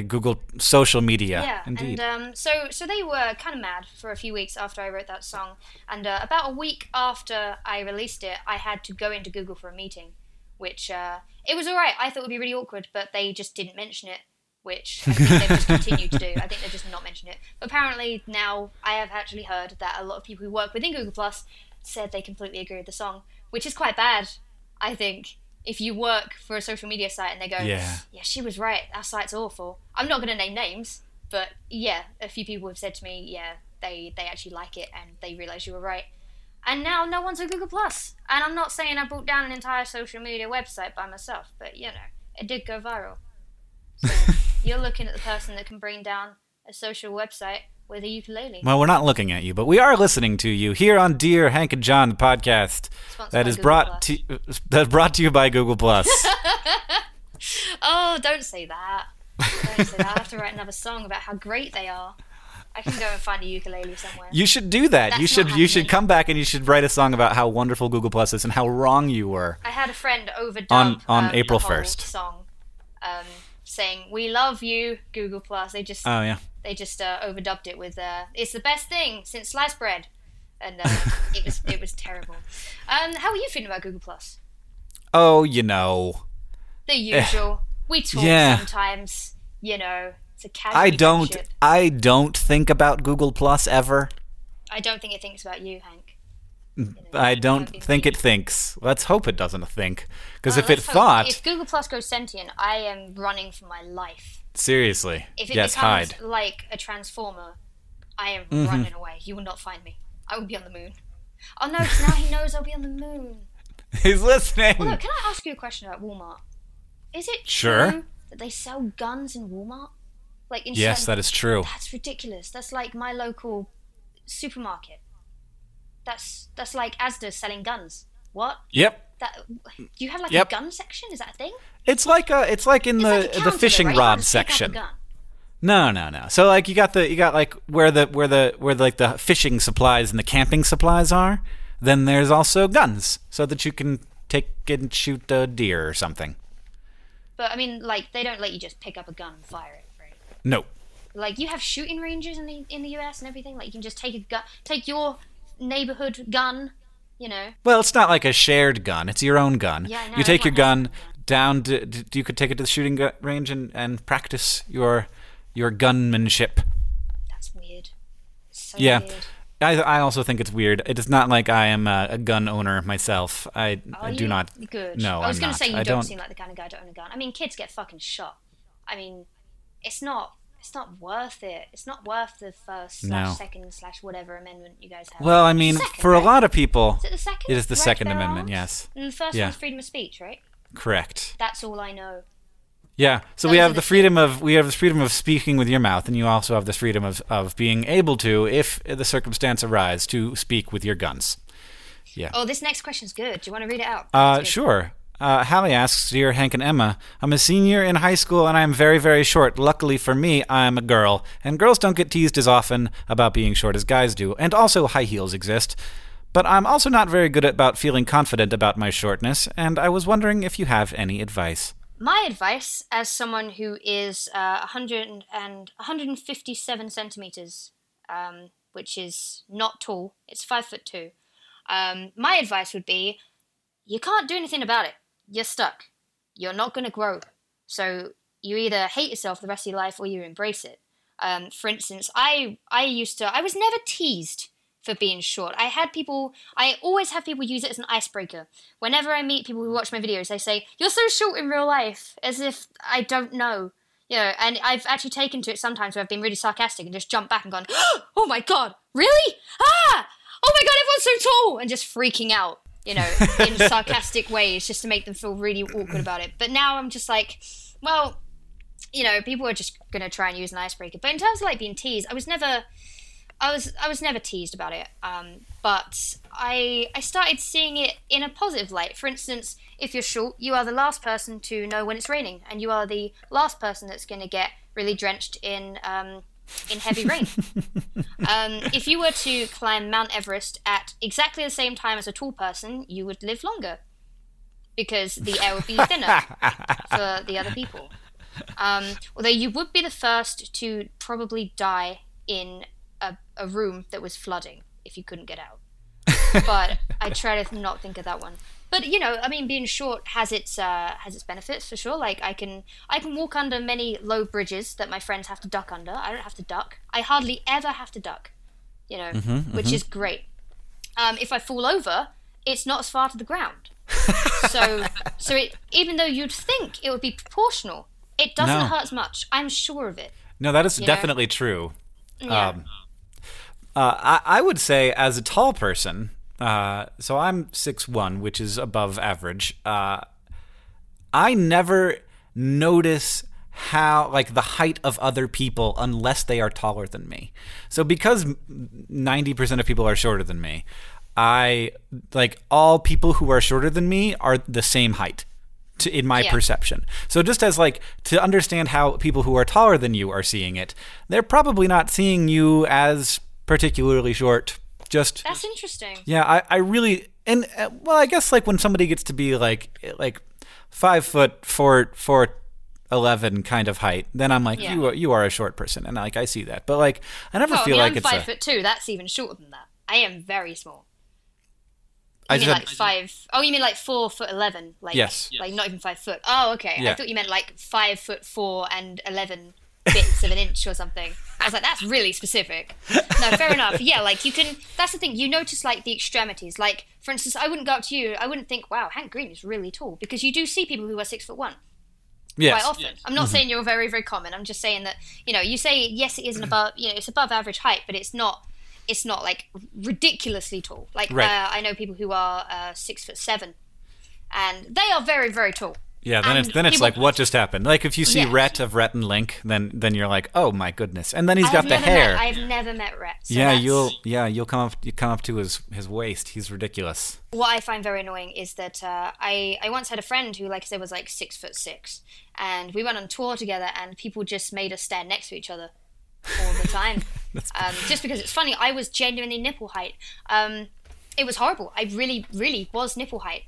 Google social media. Yeah, indeed. and um, so so they were kind of mad for a few weeks after I wrote that song, and uh, about a week after I released it, I had to go into Google for a meeting, which uh, it was alright. I thought it would be really awkward, but they just didn't mention it, which I think they've just continued to do. I think they've just not mentioned it. But apparently now I have actually heard that a lot of people who work within Google Plus said they completely agree with the song, which is quite bad. I think if you work for a social media site and they go, Yeah. yeah, she was right. Our site's awful. I'm not going to name names, but yeah, a few people have said to me, yeah, they they actually like it and they realize you were right. And now no one's on Google Plus. And I'm not saying I brought down an entire social media website by myself, but you know, it did go viral. So you're looking at the person that can bring down a social website with a ukulele. Well, we're not looking at you, but we are listening to you here on Dear Hank and John, the podcast Sponsored that is Google brought Plus. to that brought to you by Google Plus. Oh, don't say that. Don't say that. I'll have to write another song about how great they are. I can go and find a ukulele somewhere. You should do that. That's you should you should come back and you should write a song about how wonderful Google Plus is and how wrong you were. I had a friend overdub On- on um, April 1st. song um, saying "We love you, Google Plus." They just Oh yeah. they just uh, overdubbed it with uh, "It's the best thing since sliced bread," and uh, it was it was terrible. Um, how are you feeling about Google Plus? Oh, you know. The usual. we talk Yeah. sometimes. You know, it's a casual. I don't. I don't think about Google Plus ever. I don't think it thinks about you, Hank. I don't think it thinks. Let's hope it doesn't think. Because Well, if it thought, if Google Plus goes sentient, I am running for my life. seriously, If it yes, becomes hide. like a transformer, I am Mm-hmm. running away. You will not find me. I will be on the moon. Oh no, now he knows I'll be on the moon. He's listening. Although, can I ask you a question about Walmart? Is it Sure. true that they sell guns in Walmart? Like in yes, certain- that is true. That's ridiculous. That's like my local supermarket. That's that's like Asda selling guns. What? Yep. That you have like Yep. a gun section? Is that a thing? It's like a, it's like in It's the like the fishing right? Rod just pick up a section. No, no, no. So like you got the you got like where the where the where like the fishing supplies and the camping supplies are. Then there's also guns, so that you can take and shoot a deer or something. But I mean, like they don't let you just pick up a gun and fire it, right? No. Like you have shooting ranges in the in the US and everything. Like you can just take a gun, take your neighborhood gun, you know. Well, it's not like a shared gun. It's your own gun. Yeah, know, you take your gun down. To, to, you could take it to the shooting range and, and practice your your gunmanship. That's weird. So Yeah. weird. I, I also think it's weird. It is not like I am a, a gun owner myself. I, Are I do you? not. Good. No, I was gonna say you don't, don't- seem like the kind of guy to own a gun. I mean, kids get fucking shot. I mean, it's not. It's not worth it. It's not worth the first slash No. second slash whatever amendment you guys have. Well, I mean, Second, for a lot of people, Is it the second? it is the Right Second Amendment. arms? Yes, And the first Yeah. one's freedom of speech, right? correct. That's all I know. Yeah. So Those we have the the freedom of we have the freedom of speaking with your mouth, and you also have the freedom of of being able to, if the circumstance arise, to speak with your guns. Yeah. Oh, this next question's good. Do you want to read it out? Uh, sure. Uh, Hallie asks, Dear Hank and Emma, I'm a senior in high school and I'm very, very short. Luckily for me, I'm a girl. And girls don't get teased as often about being short as guys do. And also, high heels exist. But I'm also not very good about feeling confident about my shortness, and I was wondering if you have any advice. My advice, as someone who is uh, 100 and 157 centimeters, um, which is not tall, it's five foot two. Um, my advice would be, you can't do anything about it. You're stuck. You're not going to grow. So you either hate yourself the rest of your life or you embrace it. Um, for instance, I I used to I was never teased for being short. I had people I always have people use it as an icebreaker. Whenever I meet people who watch my videos, they say, You're so short in real life, as if I don't know. You know, and I've actually taken to it sometimes where I've been really sarcastic and just jumped back and gone, Oh my god, really? Ah! Oh my god, everyone's so tall! And just freaking out, you know, in sarcastic ways just to make them feel really awkward about it. But now I'm just like, well, you know, people are just gonna try and use an icebreaker. But in terms of like being teased, I was never I was I was never teased about it, um, but I I started seeing it in a positive light. For instance, if you're short, you are the last person to know when it's raining, and you are the last person that's going to get really drenched in um, in heavy rain. um, if you were to climb Mount Everest at exactly the same time as a tall person, you would live longer because the air would be thinner for the other people. Um, although you would be the first to probably die in a, a room that was flooding if you couldn't get out. but I try to not think of that one. But you know, I mean, being short has its uh, has its benefits for sure. Like I can I can walk under many low bridges that my friends have to duck under. I don't have to duck. I hardly ever have to duck. You know, which is great. Um, if I fall over, it's not as far to the ground. so so it even though you'd think it would be proportional, it doesn't No. hurt as much. I'm sure of it. No, that is know? definitely true. Yeah. Um, uh, I, I would say, as a tall person, uh, so I'm six one, which is above average. Uh, I never notice how like the height of other people unless they are taller than me. So because ninety percent of people are shorter than me, I like all people who are shorter than me are the same height. To, in my Yeah. perception. So just as like to understand how people who are taller than you are seeing it, they're probably not seeing you as particularly short. Just That's interesting. yeah, I, I really and uh, well, I guess like when somebody gets to be like like five foot four four eleven kind of height, then I'm like, Yeah. you are, you are a short person, and like I see that. But like, I never Oh, I feel mean, like I'm it's five a, foot two. That's even shorter than that. I am very small. I mean said- like five? Oh, you mean like four foot eleven? Like Yes. like not even five foot. Oh, okay. Yeah. I thought you meant like five foot four and eleven bits of an inch or something. I was like, that's really specific. No, fair enough. Yeah, like you can. That's the thing. You notice like the extremities. Like for instance, I wouldn't go up to you. I wouldn't think, wow, Hank Green is really tall because you do see people who are six foot one yes, quite often. I'm not saying you're very, very common. I'm just saying that you know, you say yes, it is an above, you know, it's above average height, but it's not. It's not like ridiculously tall. Like Right. uh, I know people who are uh, six foot seven, and they are very, very tall. Yeah. Then and it's then it's like, what just happened? Like if you see Yeah. Rhett of Rhett and Link, then then you're like, oh my goodness, and then he's got have the hair. Met, I've never met Rhett. so yeah, that's- you'll yeah you'll come up you come up to his his waist. He's ridiculous. What I find very annoying is that uh, I I once had a friend who, like I said, was like six foot six, and we went on tour together, and people just made us stand next to each other all the time, um, just because it's funny. I was genuinely nipple height. Um, it was horrible. I really, really was nipple height.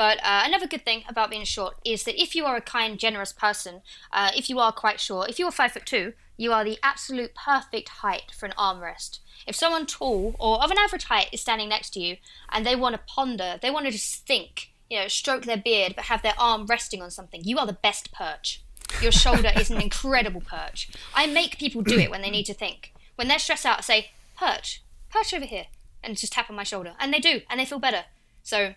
But uh, another good thing about being short is that if you are a kind, generous person, uh, if you are quite short, if you are five foot two, you are the absolute perfect height for an armrest. If someone tall or of an average height is standing next to you and they want to ponder, they want to just think, you know, stroke their beard but have their arm resting on something, you are the best perch. Your shoulder is an incredible perch. I make people do it when they need to think. When they're stressed out, I say, perch, perch over here, and just tap on my shoulder. And they do, and they feel better. So,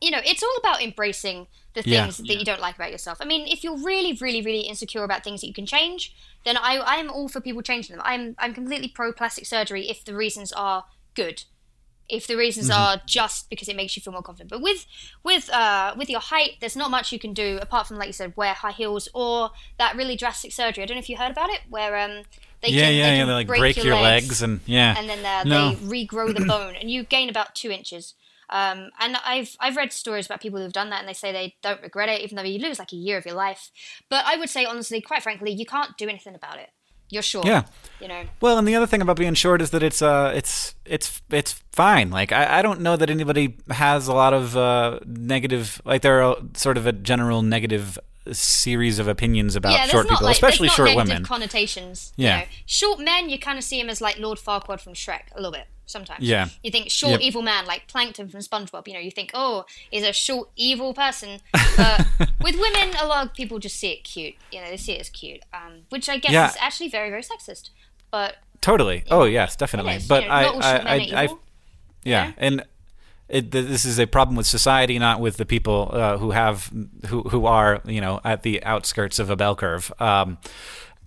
you know, it's all about embracing the Yeah. things that you don't like about yourself. I mean, if you're really, really, really insecure about things that you can change, then I, I'm all for people changing them. I'm, I'm completely pro plastic surgery if the reasons are good. If the reasons Mm-hmm. are just because it makes you feel more confident, but with with uh, with your height, there's not much you can do apart from, like you said, wear high heels or that really drastic surgery. I don't know if you heard about it, where um, they yeah, can, yeah, they yeah. They like break, your legs. and yeah. and then uh, No. they regrow the bone, and you gain about two inches. Um, and I've I've read stories about people who've done that, and they say they don't regret it, even though you lose like a year of your life. But I would say honestly, quite frankly, you can't do anything about it. You're short. Yeah. You know. Well, and the other thing about being short is that it's uh it's it's it's fine. Like I, I don't know that anybody has a lot of uh negative like there are sort of a general negative series of opinions about yeah, short people, like, especially short women. connotations. Yeah. You know. Short men, you kind of see him as like Lord Farquaad from Shrek a little bit sometimes. Yeah. You think short Yep. evil man like Plankton from SpongeBob. You know, you think oh, he's a short evil person. But with women, a lot of people just see it cute. You know, they see it as cute, um, which I guess Yeah. is actually very very sexist. But Totally. Oh yes, definitely. But you know, I, not all I, short men I, evil. yeah, know? and it, th- this is a problem with society, not with the people uh, who have who who are you know at the outskirts of a bell curve. Um,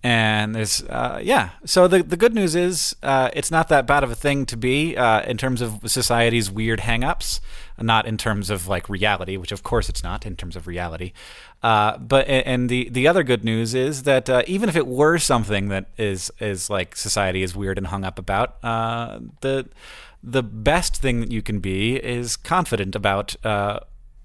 and there's uh, yeah. So the the good news is uh, it's not that bad of a thing to be uh, in terms of society's weird hangups, not in terms of like reality, which of course it's not in terms of reality. Uh, but and the the other good news is that uh, even if it were something that is is like society is weird and hung up about, uh, the the best thing that you can be is confident about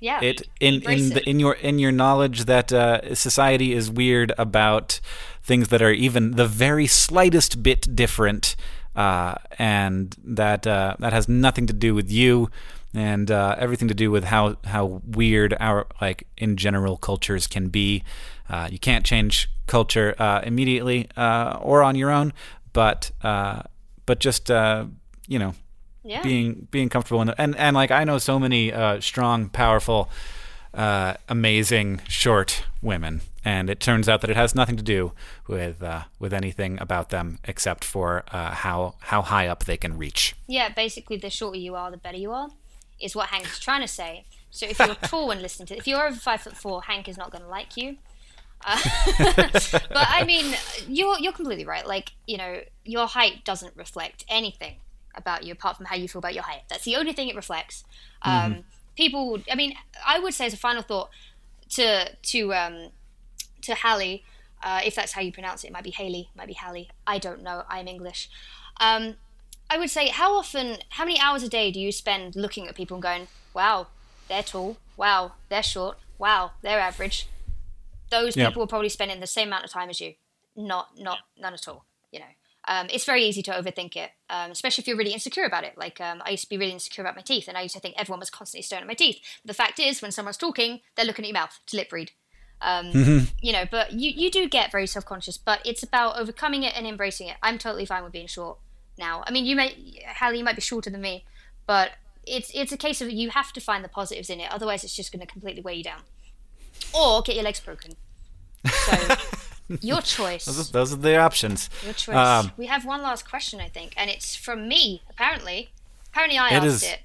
yeah, it in in the in your in your knowledge that uh, society is weird about things that are even the very slightest bit different, uh, and that uh, that has nothing to do with you, and uh, everything to do with how how weird our like in general cultures can be. Uh, you can't change culture uh, immediately uh, or on your own, but uh, but just uh, you know yeah. being being comfortable in the, and and like I know so many uh, strong, powerful, uh, amazing short women, and it turns out that it has nothing to do with uh, with anything about them except for uh, how how high up they can reach. Yeah, basically, the shorter you are, the better you are, is what Hank's trying to say. So if you're tall and listening to, if you're over five foot four, Hank is not going to like you. Uh, but I mean, you're you're completely right. Like you know, your height doesn't reflect anything about you apart from how you feel about your height. That's the only thing it reflects. Um, People, I mean, I would say as a final thought to to um, to Hallie, uh, if that's how you pronounce it, it might be Haley, might be Hallie. I don't know. I'm English. Um, I would say, how often, how many hours a day do you spend looking at people and going, wow, they're tall, wow, they're short, wow, they're average. Those Yep. people are probably spending the same amount of time as you. Not, not, none at all. Um, it's very easy to overthink it, um, especially if you're really insecure about it. Like um, I used to be really insecure about my teeth, and I used to think everyone was constantly staring at my teeth. But the fact is, when someone's talking, they're looking at your mouth to lip read. Um, Mm-hmm. You know, but you, you do get very self conscious, but it's about overcoming it and embracing it. I'm totally fine with being short now. I mean, you may, Hallie, you might be shorter than me, but it's it's a case of you have to find the positives in it. Otherwise, it's just going to completely weigh you down, or get your legs broken. So, your choice. Those, those are the options. Your choice. Um, we have one last question, I think, and it's from me. Apparently, apparently I It asked is. it.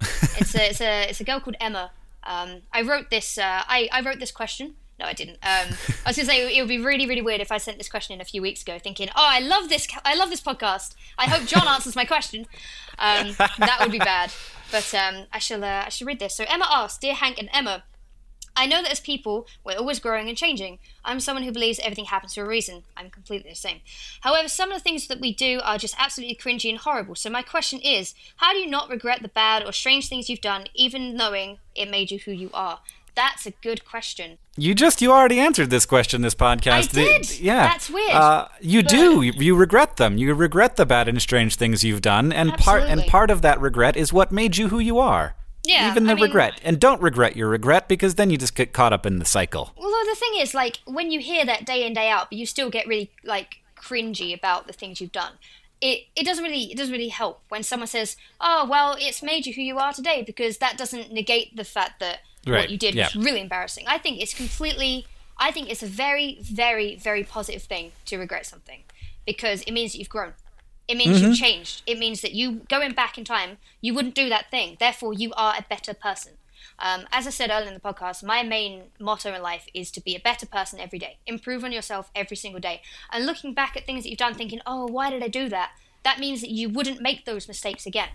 It's a it's a it's a girl called Emma. Um, I wrote this. Uh, I I wrote this question. No, I didn't. Um, I was gonna say it would be really really weird if I sent this question in a few weeks ago, thinking, oh, I love this. I love this podcast. I hope John answers my question. Um, that would be bad. But um, I shall uh, I shall read this. So Emma asks, dear Hank and Emma. I know that as people, we're always growing and changing. I'm someone who believes everything happens for a reason. I'm completely the same. However, some of the things that we do are just absolutely cringy and horrible. So my question is, how do you not regret the bad or strange things you've done, even knowing it made you who you are? That's a good question. You just you already answered this question this podcast. I The- did. yeah. That's weird. Uh, you But- do. You, you regret them. You regret the bad and strange things you've done, and part and part of that regret is what made you who you are. Yeah, Even the I mean- regret, and don't regret your regret because then you just get caught up in the cycle. Although the thing is, like, when you hear that day in day out, but you still get really like cringy about the things you've done. It, it doesn't really it doesn't really help when someone says, "Oh, well, it's made you who you are today," because that doesn't negate the fact that Right, what you did yeah. was really embarrassing. I think it's completely. I think it's a very, very, very positive thing to regret something because it means that you've grown. It means Mm-hmm. you've changed. It means that you going back in time, you wouldn't do that thing. Therefore, you are a better person. Um, as I said earlier in the podcast, my main motto in life is to be a better person every day. Improve on yourself every single day. And looking back at things that you've done, thinking, "Oh, why did I do that?" That means that you wouldn't make those mistakes again.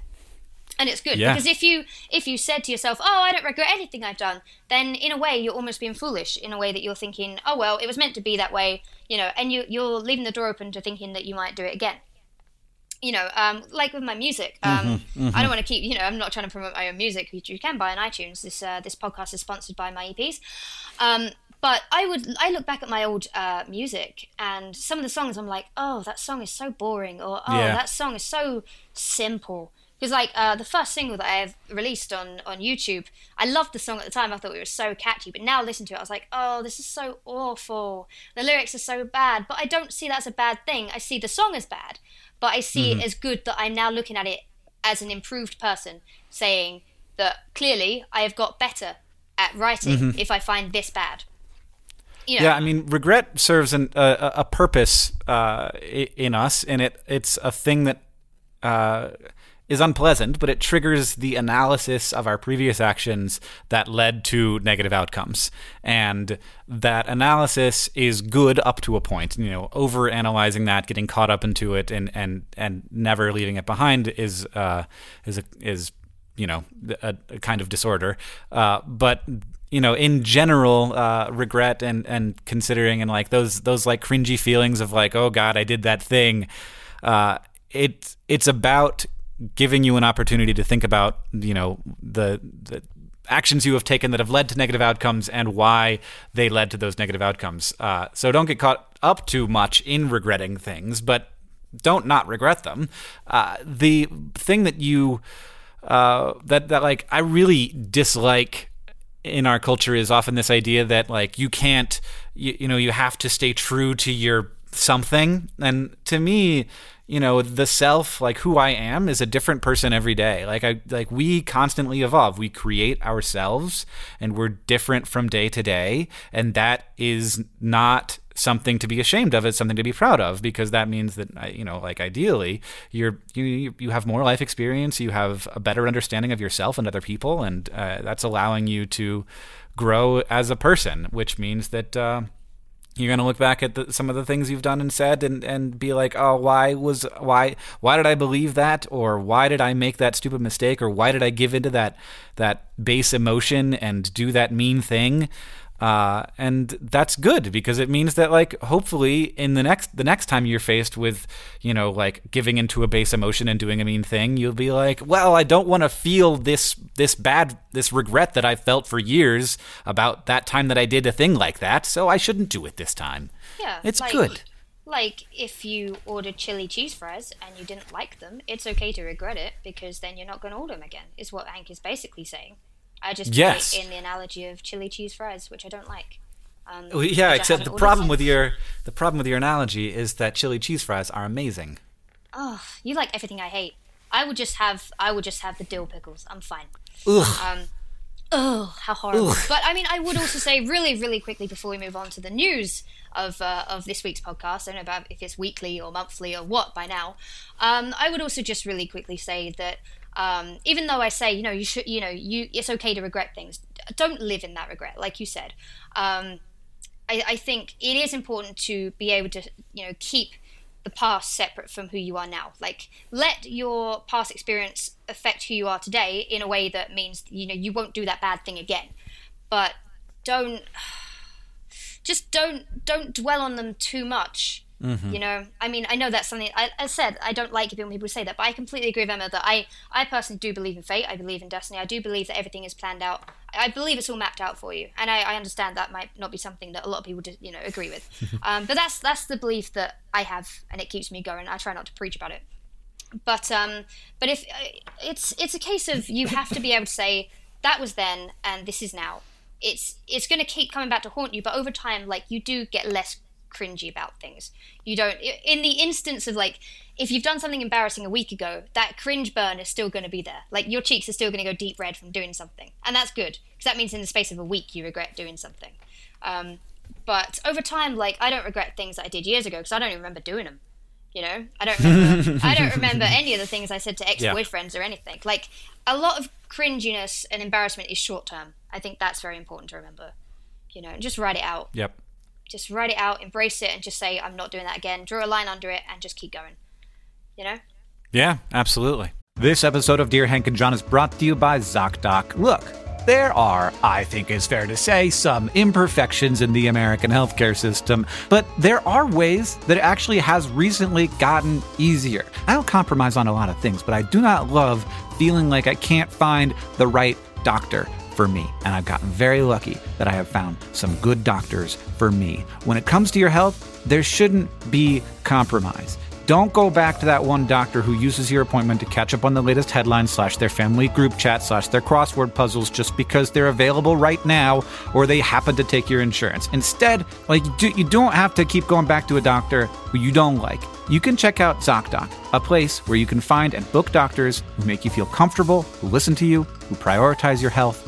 And it's good Yeah. because if you if you said to yourself, "Oh, I don't regret anything I've done," then in a way you're almost being foolish. In a way that you're thinking, "Oh well, it was meant to be that way," you know, and you you're leaving the door open to thinking that you might do it again you know, um, like with my music, um, I don't want to keep, you know, I'm not trying to promote my own music, which you can buy on iTunes. This uh, this podcast is sponsored by my EPs. Um, but I would, I look back at my old uh, music and some of the songs, I'm like, oh, that song is so boring, or oh, Yeah. that song is so simple. Because like uh, the first single that I have released on on YouTube, I loved the song at the time. I thought it was so catchy, but now listen to it, I was like, oh, this is so awful. The lyrics are so bad, but I don't see that as a bad thing. I see the song as bad, but I see it as good that I'm now looking at it as an improved person, saying that clearly I have got better at writing if I find this bad. You know, Yeah, I mean, regret serves an, a purpose uh, in us, and it it's a thing that uh, is unpleasant, but it triggers the analysis of our previous actions that led to negative outcomes, and that analysis is good up to a point. You know, over analyzing that, getting caught up into it, and and and never leaving it behind is uh, is a, is you know a, a kind of disorder uh, but you know in general uh, regret and and considering and like those those like cringy feelings of like oh god i did that thing uh, it it's about giving you an opportunity to think about you know the the actions you have taken that have led to negative outcomes and why they led to those negative outcomes. Uh, so don't get caught up too much in regretting things but don't not regret them. Uh, the thing that you uh, that that like I really dislike in our culture is often this idea that like you can't you, you know you have to stay true to your something. And to me you know the self like who i am is a different person every day. Like i like we constantly evolve. We create ourselves and we're different from day to day. And that is not something to be ashamed of. It's something to be proud of because that means that you know like ideally you're you you have more life experience. You have a better understanding of yourself and other people. And uh, that's allowing you to grow as a person which means that uh, you're going to look back at the, some of the things you've done and said and, and be like oh why was why why did i believe that? Or why did i make that stupid mistake? Or why did i give into that that base emotion and do that mean thing uh, and that's good because it means that like hopefully in the next the next time you're faced with you know like giving into a base emotion and doing a mean thing you'll be like well i don't want to feel this this bad this regret that i felt for years about that time that i did a thing like that so i shouldn't do it this time yeah, it's like- good Like if you ordered chili cheese fries and you didn't like them, it's okay to regret it because then you're not going to order them again. Is what Hank is basically saying. I just put Yes. it in the analogy of chili cheese fries, which I don't like. Um, Well, yeah, except the problem with your the problem with your analogy is that chili cheese fries are amazing. Oh, you like everything I hate. I would just have I would just have the dill pickles. I'm fine. Ugh. Um, oh, how horrible! But I mean, I would also say really, really quickly before we move on to the news of uh, of this week's podcast. I don't know about if it's weekly or monthly or what by now. Um, I would also just really quickly say that um, even though I say you know you should you know you it's okay to regret things, don't live in that regret, like you said. Um, I, I think it is important to be able to you know keep the past separate from who you are now. Like let your past experience affect who you are today in a way that means you know you won't do that bad thing again. But don't just don't don't dwell on them too much. You know, I mean, I know that's something I, I said I don't like it when people say that, but I completely agree with Emma that I I personally do believe in fate. I believe in destiny. I do believe that everything is planned out. I believe it's all mapped out for you, and I, I understand that might not be something that a lot of people you know agree with. um, but that's that's the belief that I have, and it keeps me going. I try not to preach about it but um but if it's it's a case of you have to be able to say that was then and this is now it's it's going to keep coming back to haunt you but over time like you do get less cringy about things you don't in the instance of like if you've done something embarrassing a week ago that cringe burn is still going to be there like your cheeks are still going to go deep red from doing something and that's good because that means in the space of a week you regret doing something um but over time like i don't regret things that i did years ago because i don't even remember doing them you know, I don't remember. I don't remember any of the things I said to ex-boyfriends or anything. Like a lot of cringiness and embarrassment is short term. I think that's very important to remember. You know, and just write it out. Yep. Just write it out, embrace it, and just say, "I'm not doing that again." Draw a line under it, and just keep going. You know. Yeah, absolutely. This episode of Dear Hank and John is brought to you by ZocDoc. Look, there are, I think it's fair to say, some imperfections in the American healthcare system, but there are ways that it actually has recently gotten easier. I don't compromise on a lot of things, but I do not love feeling like I can't find the right doctor for me. And I've gotten very lucky that I have found some good doctors for me. When it comes to your health, there shouldn't be compromise. Don't go back to that one doctor who uses your appointment to catch up on the latest headlines slash their family group chat slash their crossword puzzles just because they're available right now or they happen to take your insurance. Instead, like you, do, you don't have to keep going back to a doctor who you don't like. You can check out ZocDoc, a place where you can find and book doctors who make you feel comfortable, who listen to you, who prioritize your health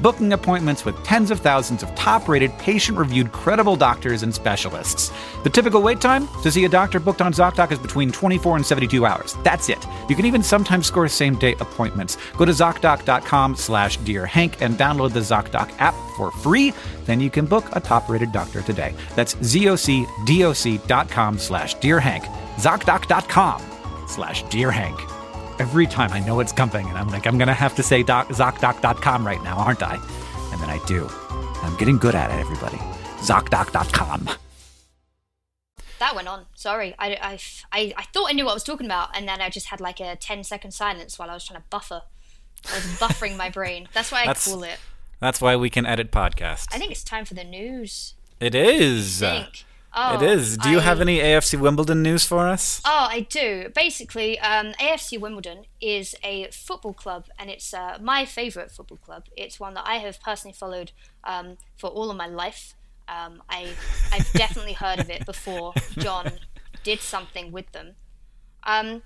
booking appointments with tens of thousands of top rated, patient reviewed, credible doctors and specialists. The typical wait time to see a doctor booked on ZocDoc is between 24 and 72 hours. That's it. You can even sometimes score same day appointments. Go to ZocDoc.com slash and download the ZocDoc app for free. Then you can book a top rated doctor today. That's ZocDoc.com slash Dear. ZocDoc.com slash every time I know it's coming, and I'm like, I'm gonna have to say doc, ZocDoc.com right now, aren't I? And then I do. I'm getting good at it, everybody. ZocDoc.com. That went on. Sorry, I, I, I, I thought I knew what I was talking about, and then I just had like a 10 second silence while I was trying to buffer. I was buffering my brain. That's why I That's- call it. That's why we can edit podcasts. I think it's time for the news. it is. I think. Oh, it is. Do you I- have any AFC Wimbledon news for us? Oh, I do. Basically, um, AFC Wimbledon is a football club, and it's uh, my favourite football club. It's one that I have personally followed um, for all of my life. Um, I, I've definitely heard of it before John did something with them. Um,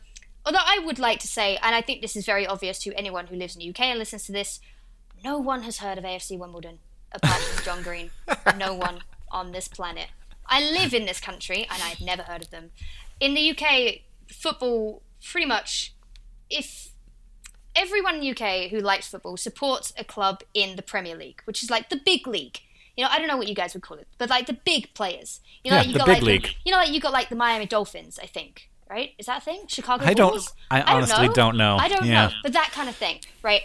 although I would like to say, and I think this is very obvious to anyone who lives in the UK and listens to this, no one has heard of AFC Wimbledon apart from John Green. No one on this planet. I live in this country and I've never heard of them. In the UK, football pretty much, if everyone in the UK who likes football supports a club in the Premier League, which is like the big league. You know, I don't know what you guys would call it, but like the big players. You know, Yeah, like you the got big like league. The, you know, like you got like the Miami Dolphins, I think, right? Is that a thing? Chicago I don't- Bulls? I honestly don't know. I don't Yeah. know, but that kind of thing, right?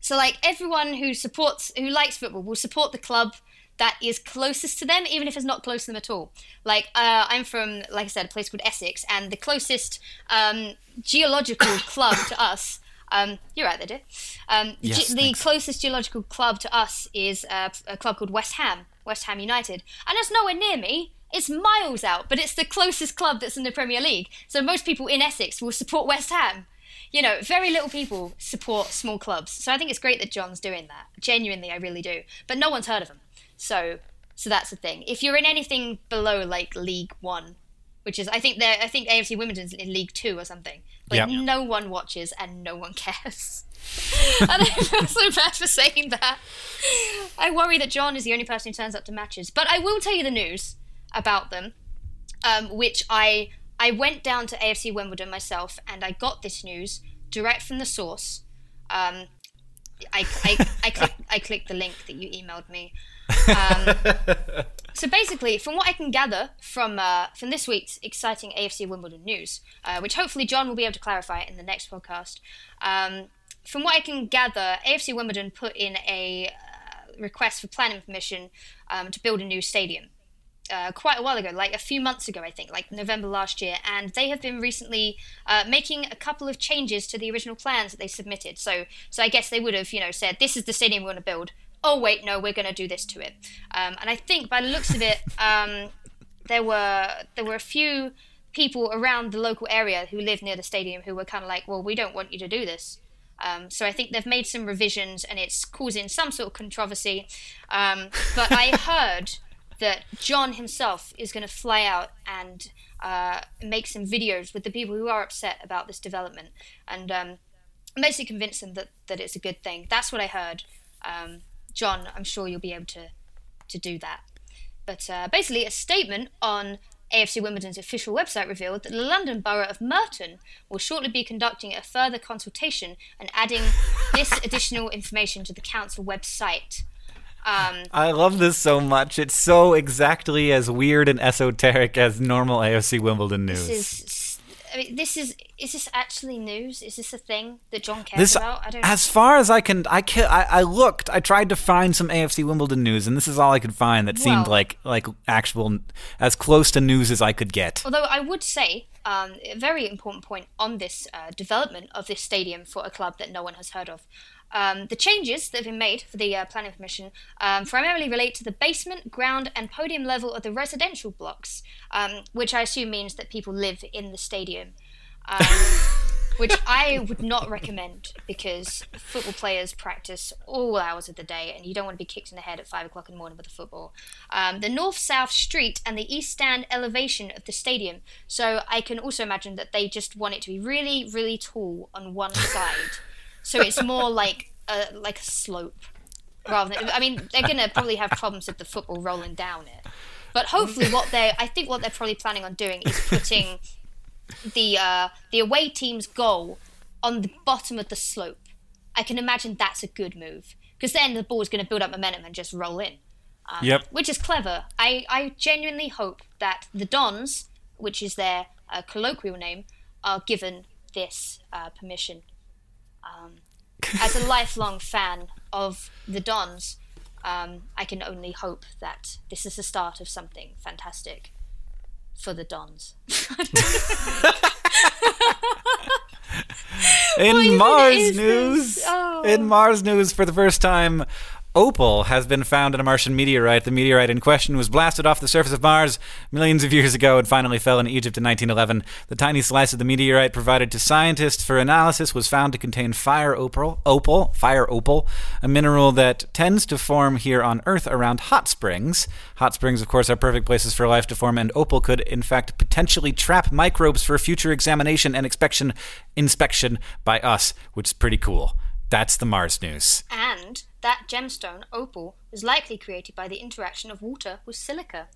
So like everyone who supports, who likes football, will support the club that is closest to them, even if it's not close to them at all. Like uh, I'm from, like I said, a place called Essex, and the closest um, geological club to us. Um, you're right there, dear. Um, Yes, ge- the closest geological club to us is uh, a club called West Ham, West Ham United, and it's nowhere near me. It's miles out, but it's the closest club that's in the Premier League. So most people in Essex will support West Ham. You know, very little people support small clubs. So I think it's great that John's doing that. Genuinely, I really do. But no one's heard of him. So, so that's the thing. If you're in anything below like League One, which is I think they're I think AFC Wimbledon's in League Two or something. Like Yep. no one watches and no one cares. and I feel so bad for saying that. I worry that John is the only person who turns up to matches. But I will tell you the news about them, um, which I I went down to AFC Wimbledon myself and I got this news direct from the source. Um, I, I, I, clicked, I clicked the link that you emailed me. Um, so basically, from what I can gather from uh, from this week's exciting AFC Wimbledon news, uh, which hopefully John will be able to clarify in the next podcast, um, from what I can gather, AFC Wimbledon put in a uh, request for planning permission um, to build a new stadium uh, quite a while ago, like a few months ago, I think, like November last year, and they have been recently uh, making a couple of changes to the original plans that they submitted. So, so I guess they would have, you know, said this is the stadium we want to build. Oh wait, no, we're going to do this to it. Um, and I think by the looks of it, um, there were there were a few people around the local area who live near the stadium who were kind of like, well, we don't want you to do this. Um, so I think they've made some revisions, and it's causing some sort of controversy. Um, but I heard that John himself is going to fly out and uh, make some videos with the people who are upset about this development, and um, basically convince them that, that it's a good thing. That's what I heard. John, I'm sure you'll be able to to do that. But uh, basically, a statement on AFC Wimbledon's official website revealed that the London Borough of Merton will shortly be conducting a further consultation and adding this additional information to the council website. Um, I love this so much. It's so exactly as weird and esoteric as normal AFC Wimbledon news. this is, I mean, this is, is this actually news? Is this a thing that John cares This, about? I don't as far as I can, I, ca- I I looked. I tried to find some AFC Wimbledon news, and this is all I could find that seemed like like actual, as close to news as I could get. Although I would say um, a very important point on this uh, development of this stadium for a club that no one has heard of. Um, the changes that have been made for the uh, planning permission um, primarily relate to the basement, ground, and podium level of the residential blocks, um, which I assume means that people live in the stadium. Um, which I would not recommend because football players practice all hours of the day and you don't want to be kicked in the head at five o'clock in the morning with a football. Um, the north south street and the east stand elevation of the stadium. So I can also imagine that they just want it to be really, really tall on one side. So it's more like a, like a slope rather than. I mean, they're going to probably have problems with the football rolling down it. But hopefully, what they I think what they're probably planning on doing is putting the uh, the away team's goal on the bottom of the slope. I can imagine that's a good move because then the ball's going to build up momentum and just roll in, um, Yep. which is clever. I, I genuinely hope that the Dons, which is their uh, colloquial name, are given this uh, permission. Um, as a lifelong fan of the Dons, um, I can only hope that this is the start of something fantastic for the Dons. In Mars news. Oh. in Mars news, for the first time, opal has been found in a Martian meteorite. The meteorite in question was blasted off the surface of Mars millions of years ago and finally fell in Egypt in 1911. The tiny slice of the meteorite provided to scientists for analysis was found to contain fire opal, opal, fire opal, a mineral that tends to form here on Earth around hot springs. Hot springs, of course, are perfect places for life to form, and opal could, in fact, potentially trap microbes for future examination and inspection, inspection by us, which is pretty cool. That's the Mars news. And that gemstone, opal, was likely created by the interaction of water with silica.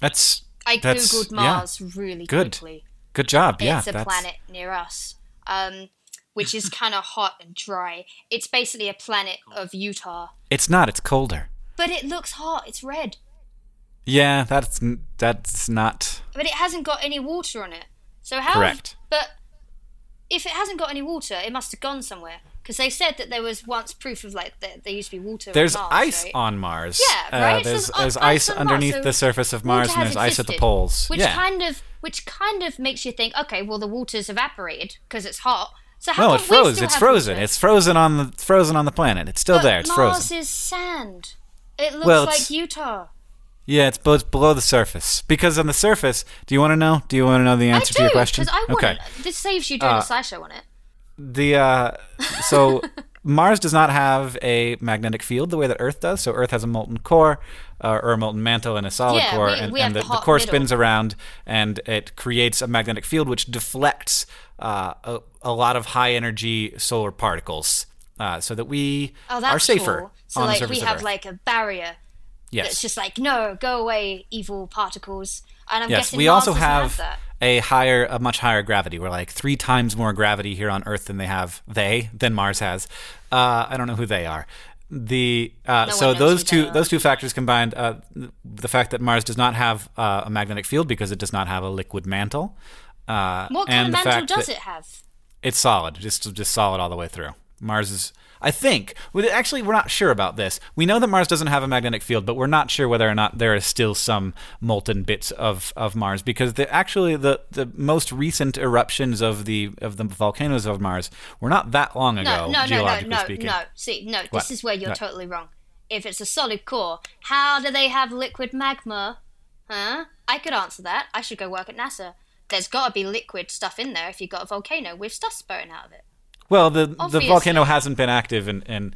That's I that's, googled yeah. Mars really Good. quickly. Good job. yeah, it's a that's- planet near us, um, which is kind of hot and dry. It's basically a planet of Utah, It's not. It's colder. but it looks hot. It's red, Yeah, that's that's not but it hasn't got any water on it. So how? correct. But if it hasn't got any water, it must have gone somewhere. Because they said that there was once proof of like that there used to be water. on There's Mars, ice right? on Mars. Yeah, Uh, right? there's So there's on- ice Mars, underneath so the surface of Mars, and there's ice at the poles. Which yeah. kind of which kind of makes you think, okay, well the water's evaporated because it's hot. So how no, it froze. It's frozen. water? It's frozen on the frozen on the planet. It's still But there. It's Mars frozen. Mars is sand. It looks Well, like Utah. Yeah, it's both below the surface. Because on the surface, do you want to know? Do you want to know the answer do to your question? I okay. This saves you doing Uh, a slideshow on it. The uh, so Mars does not have a magnetic field the way that Earth does. So Earth has a molten core uh, or a molten mantle and a solid Yeah, core, we- and, we and the, the the core middle. spins around and it creates a magnetic field which deflects uh, a, a lot of high energy solar particles. Uh, so that we Oh, that's are safer cool. So like we have Earth. like a barrier yes. that's just like no, go away, evil particles. And I'm Yes, guessing we Mars also have a higher, a much higher gravity. We're like three times more gravity here on Earth than they have they than Mars has. Uh, I don't know who they are. The uh, No so those two those two factors combined, uh, the fact that Mars does not have uh, a magnetic field because it does not have a liquid mantle, uh, What and kind of mantle does it have? it's solid, just just solid all the way through. Mars is, I think. Actually, we're not sure about this. We know that Mars doesn't have a magnetic field, but we're not sure whether or not there is still some molten bits of, of Mars because the actually the, the most recent eruptions of the of the volcanoes of Mars were not that long ago, No, no, no, no, no, speaking. no. See, no, What? this is where you're What? totally wrong. If it's a solid core, how do they have liquid magma? Huh? I could answer that. I should go work at NASA. There's got to be liquid stuff in there if you've got a volcano with stuff spurting out of it. Well, the the volcano hasn't been active in in,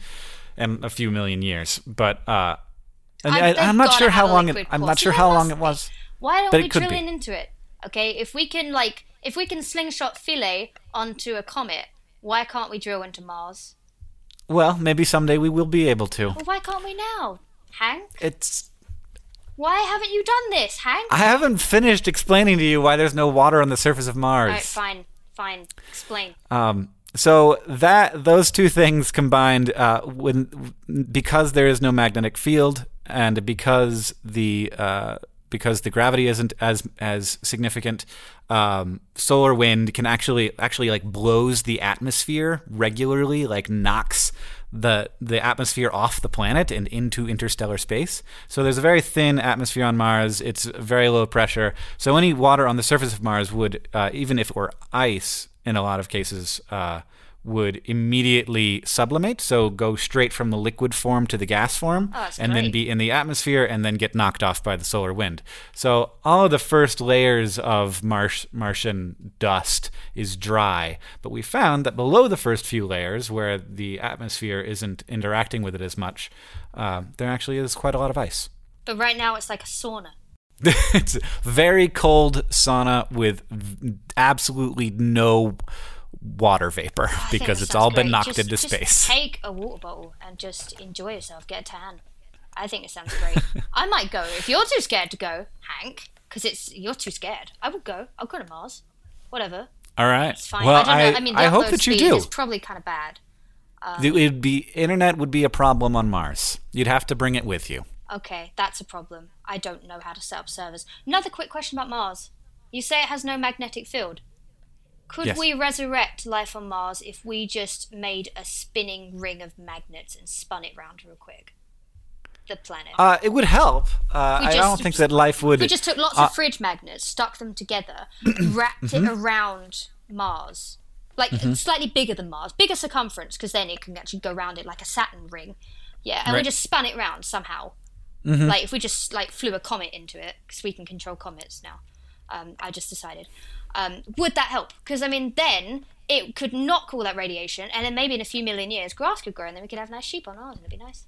in a few million years, but uh, and I, I'm not sure how long it. I'm not sure how long it was. Why don't we drill in into it? Okay, if we can like, if we can slingshot Philae onto a comet, why can't we drill into Mars? Well, maybe someday we will be able to. Well, why can't we now, Hank? It's Why haven't you done this, Hank? I haven't finished explaining to you why there's no water on the surface of Mars. Alright, fine, fine. Explain. Um, so that those two things combined, uh, when because there is no magnetic field, and because the uh, because the gravity isn't as as significant, um, solar wind can actually actually like blows the atmosphere regularly, like knocks the the atmosphere off the planet and into interstellar space. So there's a very thin atmosphere on Mars. It's very low pressure. So any water on the surface of Mars would, uh, even if it were ice, in a lot of cases, uh, would immediately sublimate. So go straight from the liquid form to the gas form, Oh, and then be in the atmosphere, and then get knocked off by the solar wind. So all of the first layers of Mars Martian dust is dry, but we found that below the first few layers, where the atmosphere isn't interacting with it as much, uh, there actually is quite a lot of ice. But right now it's like a sauna. it's very cold sauna with absolutely no water vapor I because it's all been knocked Just- into just space. Take a water bottle and just enjoy yourself. Get a tan. I think it sounds great. I might go if you're too scared to go, Hank, because it's you're too scared. I would go. I'll go to Mars. Whatever. all right. It's fine. Well, I don't know. I, mean, the I hope that you do. is probably kind of bad. Um, it would be internet would be a problem on Mars. You'd have to bring it with you. Okay, that's a problem. I don't know how to set up servers. Another quick question about Mars. You say it has no magnetic field. Could Yes. we resurrect life on Mars if we just made a spinning ring of magnets and spun it round real quick? The planet. Uh, it would help. Uh, We I don't think that life would. we just took lots uh, of fridge magnets, stuck them together, wrapped Mm-hmm. it around Mars. Like slightly bigger than Mars, bigger circumference, because then it can actually go around it like a Saturn ring. Yeah, and we just spun it round somehow. Mm-hmm. Like if we just like flew a comet into it, because we can control comets now. Um, I just decided. Um, would that help? Because I mean, then it could knock all that radiation, and then maybe in a few million years, grass could grow, and then we could have nice sheep on ours, and it'd be nice.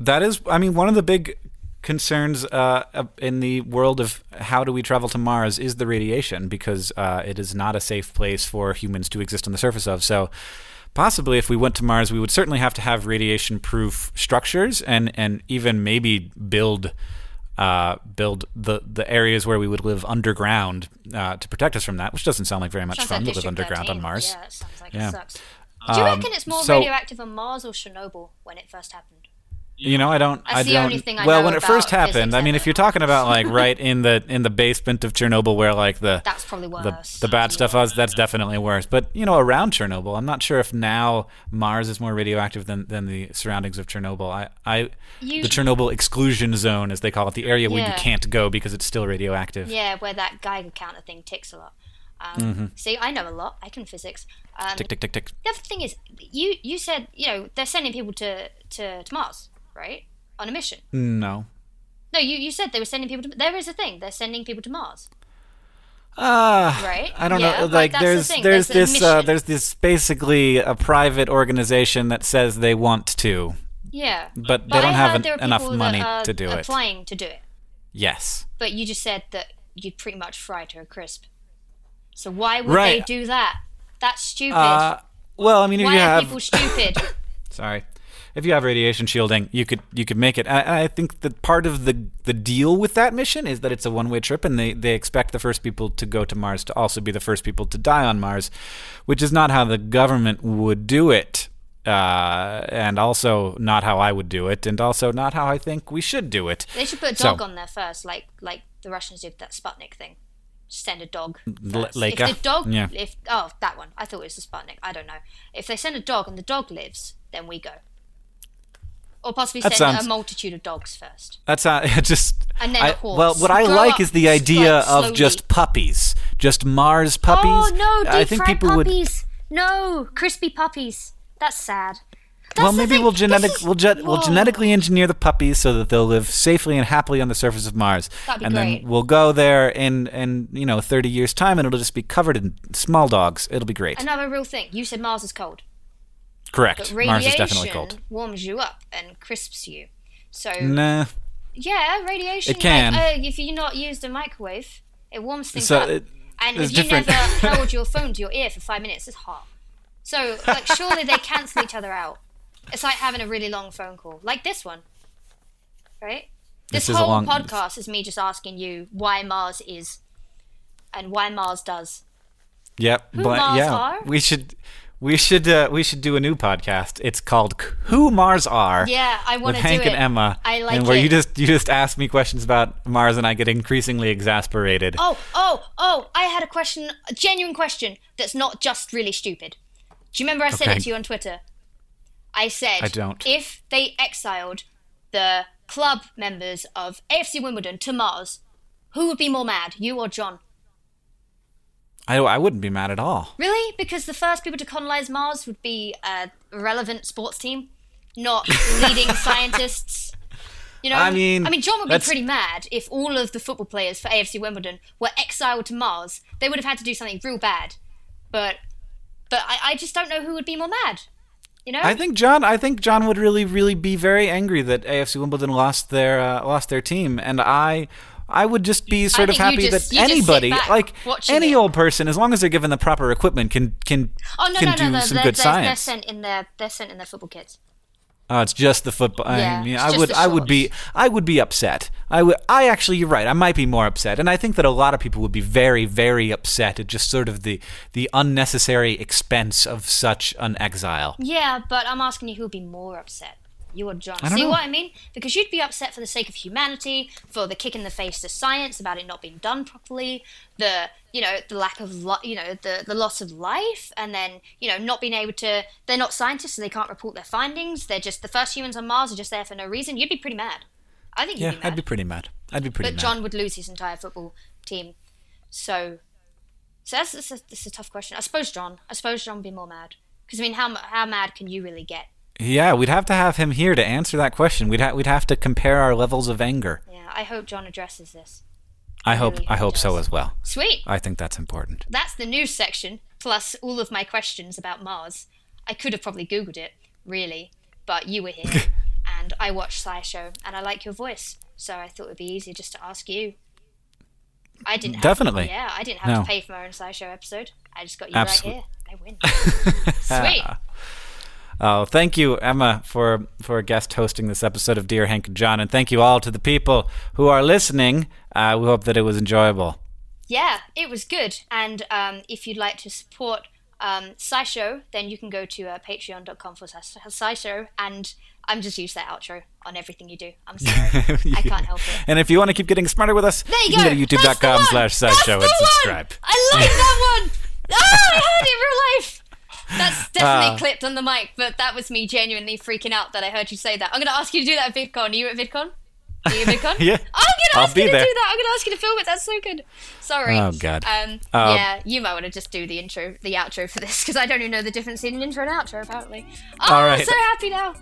That is, I mean, one of the big concerns uh, in the world of how do we travel to Mars is the radiation because uh, it is not a safe place for humans to exist on the surface of. So, possibly, if we went to Mars, we would certainly have to have radiation-proof structures and and even maybe build. Uh, build the the areas where we would live underground uh, to protect us from that, which doesn't sound like very much Sounds fun like to live underground 13. on Mars. Yeah, that sounds like Yeah. it sucks. Do you Um, reckon it's more so- radioactive on Mars or Chernobyl when it first happened? You know, I don't. That's I the don't. only thing I well, when it first happened, I mean, if you're talking about like right in the in the basement of Chernobyl, where like the That's probably the, worse. the bad stuff was, that's definitely worse. But you know, around Chernobyl, I'm not sure if now Mars is more radioactive than, than the surroundings of Chernobyl. I, I You- the Chernobyl exclusion zone, as they call it, the area where you can't go because it's still radioactive. Yeah, where that Geiger counter thing ticks a lot. Um, Mm-hmm. See, I know a lot. I can physics. Um, Tick tick tick tick. The other thing is, you you said you know they're sending people to to, to Mars, right? On a mission. No. No, you, you said they were sending people to. There is a thing. They're sending people to Mars. Ah, Right? I don't Yeah, know. like, that's the there's there's there's this uh, there's this basically a private organization that says they want to, Yeah. but they But don't I have heard en- there are enough money to do it. applying to do it. Yes. But you just said that you'd pretty much fry to a crisp. So why would Right. they do that? That's stupid. Uh, well, I mean, if why you are have people stupid? sorry, if you have radiation shielding, you could you could make it. I, I think that part of the the deal with that mission is that it's a one way trip, and they they expect the first people to go to Mars to also be the first people to die on Mars, which is not how the government would do it. Uh, and also not how I would do it, and also not how I think we should do it. they should put a So- dog on there first, like like the Russians did that Sputnik thing. Send a dog. L- first. If the dog, Yeah. if oh that one, I thought it was the Sputnik. I don't know. If they send a dog and the dog lives, then we go. Or possibly That send sounds- a multitude of dogs first. That's not just. And then I- a horse. Well, what I Grow like is the idea of just puppies, just Mars oh, puppies. Oh no, deep I think fried people would. puppies. No, crispy puppies. That's sad. That's Well, maybe thing. we'll genetic we'll, ge- we'll genetically engineer the puppies so that they'll live safely and happily on the surface of Mars. That'd be and great. then we'll go there in in you know 30 years time and it'll just be covered in small dogs. It'll be great. Another real thing. You said Mars is cold. Correct. But Mars radiation is definitely cold. warms you up and crisps you. So Nah. yeah, radiation. It can. Like, uh, if you're not used a microwave, it warms things So up. it- and if you different. never held your phone to your ear for five minutes, it's hot. So like, surely they cancel each other out. It's like having a really long phone call, like this one, right? This, This whole long- podcast is me just asking you why Mars is, and why Mars does. Yep. Who but Mars yeah, are? we should we should uh, we should do a new podcast. It's called Who Mars Are. Yeah, I want to do Hank it. and Emma. I like and where it. you just you just ask me questions about Mars and I get increasingly exasperated. Oh, oh, oh! I had a question, a genuine question that's not just really stupid. Do you remember I said Okay. it to you on Twitter? I said, I don't. If they exiled the club members of AFC Wimbledon to Mars, who would be more mad, you or John? I I wouldn't be mad at all. Really? Because the first people to colonize Mars would be a relevant sports team, not leading scientists. You know, I mean, I mean, John would be pretty mad if all of the football players for AFC Wimbledon were exiled to Mars. They would have had to do something real bad, but, but I, I just don't know who would be more mad. You know, I think John. I think John would really, really be very angry that AFC Wimbledon lost their uh, lost their team, and I, I would just be sort of happy just- that you just sit anybody, like any it. old person, as long as they're given the proper equipment, can can oh no, can no, do no, no, some they're, good they're, they're science. sent in their they're sent in their football kits. Oh, it's just the football. Yeah, I mean, I would, I would be. I would be upset. I would, I actually, you're right. I might be more upset, and I think that a lot of people would be very, very upset at just sort of the the unnecessary expense of such an exile. Yeah, but I'm asking you who would be more upset. You or John? See know. what I mean? Because you'd be upset for the sake of humanity, for the kick in the face to science about it not being done properly, the you know the lack of li- you know the the loss of life, and then you know not being able to. They're not scientists, so they can't report their findings. They're just the first humans on Mars are just there for no reason. You'd be pretty mad. I think you'd Yeah, be mad. I'd be pretty mad. I'd be pretty but mad. John would lose his entire football team. So, so that's, that's, a, that's a tough question. I suppose John. I suppose John would be more mad. Because I mean, how how mad can you really get? Yeah, we'd have to have him here to answer that question. We'd ha- we'd have to compare our levels of anger. Yeah, I hope John addresses this. I hope really I hope so as well. Sweet. I think that's important. That's the news section, plus all of my questions about Mars. I could have probably Googled it, really, but you were here, and I watched SciShow, and I like your voice, so I thought it would be easier just to ask you. I didn't have Definitely. yeah, I didn't have No. to pay for my own SciShow episode. I just got you Absolute- right here. I win. Sweet. Oh, thank you, Emma, for for guest hosting this episode of Dear Hank and John, and thank you all to the people who are listening. Uh, we hope that it was enjoyable. Yeah, it was good. And um, if you'd like to support um, SciShow, then you can go to uh, patreon.com for SciShow. And I'm just used to that outro on everything you do. I'm sorry. I can't help it. And if you want to keep getting smarter with us, There you, can go. go to youtube.com slash the and one. I like that one. Oh, I heard it in real life. That's definitely Ah. clipped on the mic, but that was me genuinely freaking out that I heard you say that. I'm going to ask you to do that at VidCon. Are you at VidCon? Are you at VidCon? Yeah. I'm going to ask you to there. do that. I'm going to ask you to film it. That's so good. Sorry. Oh, God. Um, Uh, yeah, you might want to just do the intro, the outro for this because I don't even know the difference in an intro and outro. Apparently. Oh, All I'm so happy now.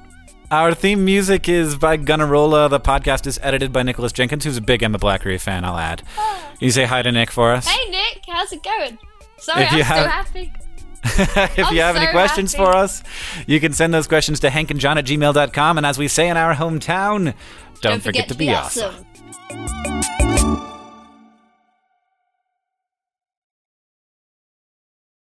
Our theme music is by Gunnarolla. The podcast is edited by Nicholas Jenkins, who's a big Emma Blackery fan, I'll add. You say hi to Nick for us. Hey Nick, how's it going? Sorry, If I'm you so have- happy. if you have any questions happy. for us, you can send those questions to hankandjohn at gmail.com. And as we say in our hometown, don't, forget, to be awesome. awesome.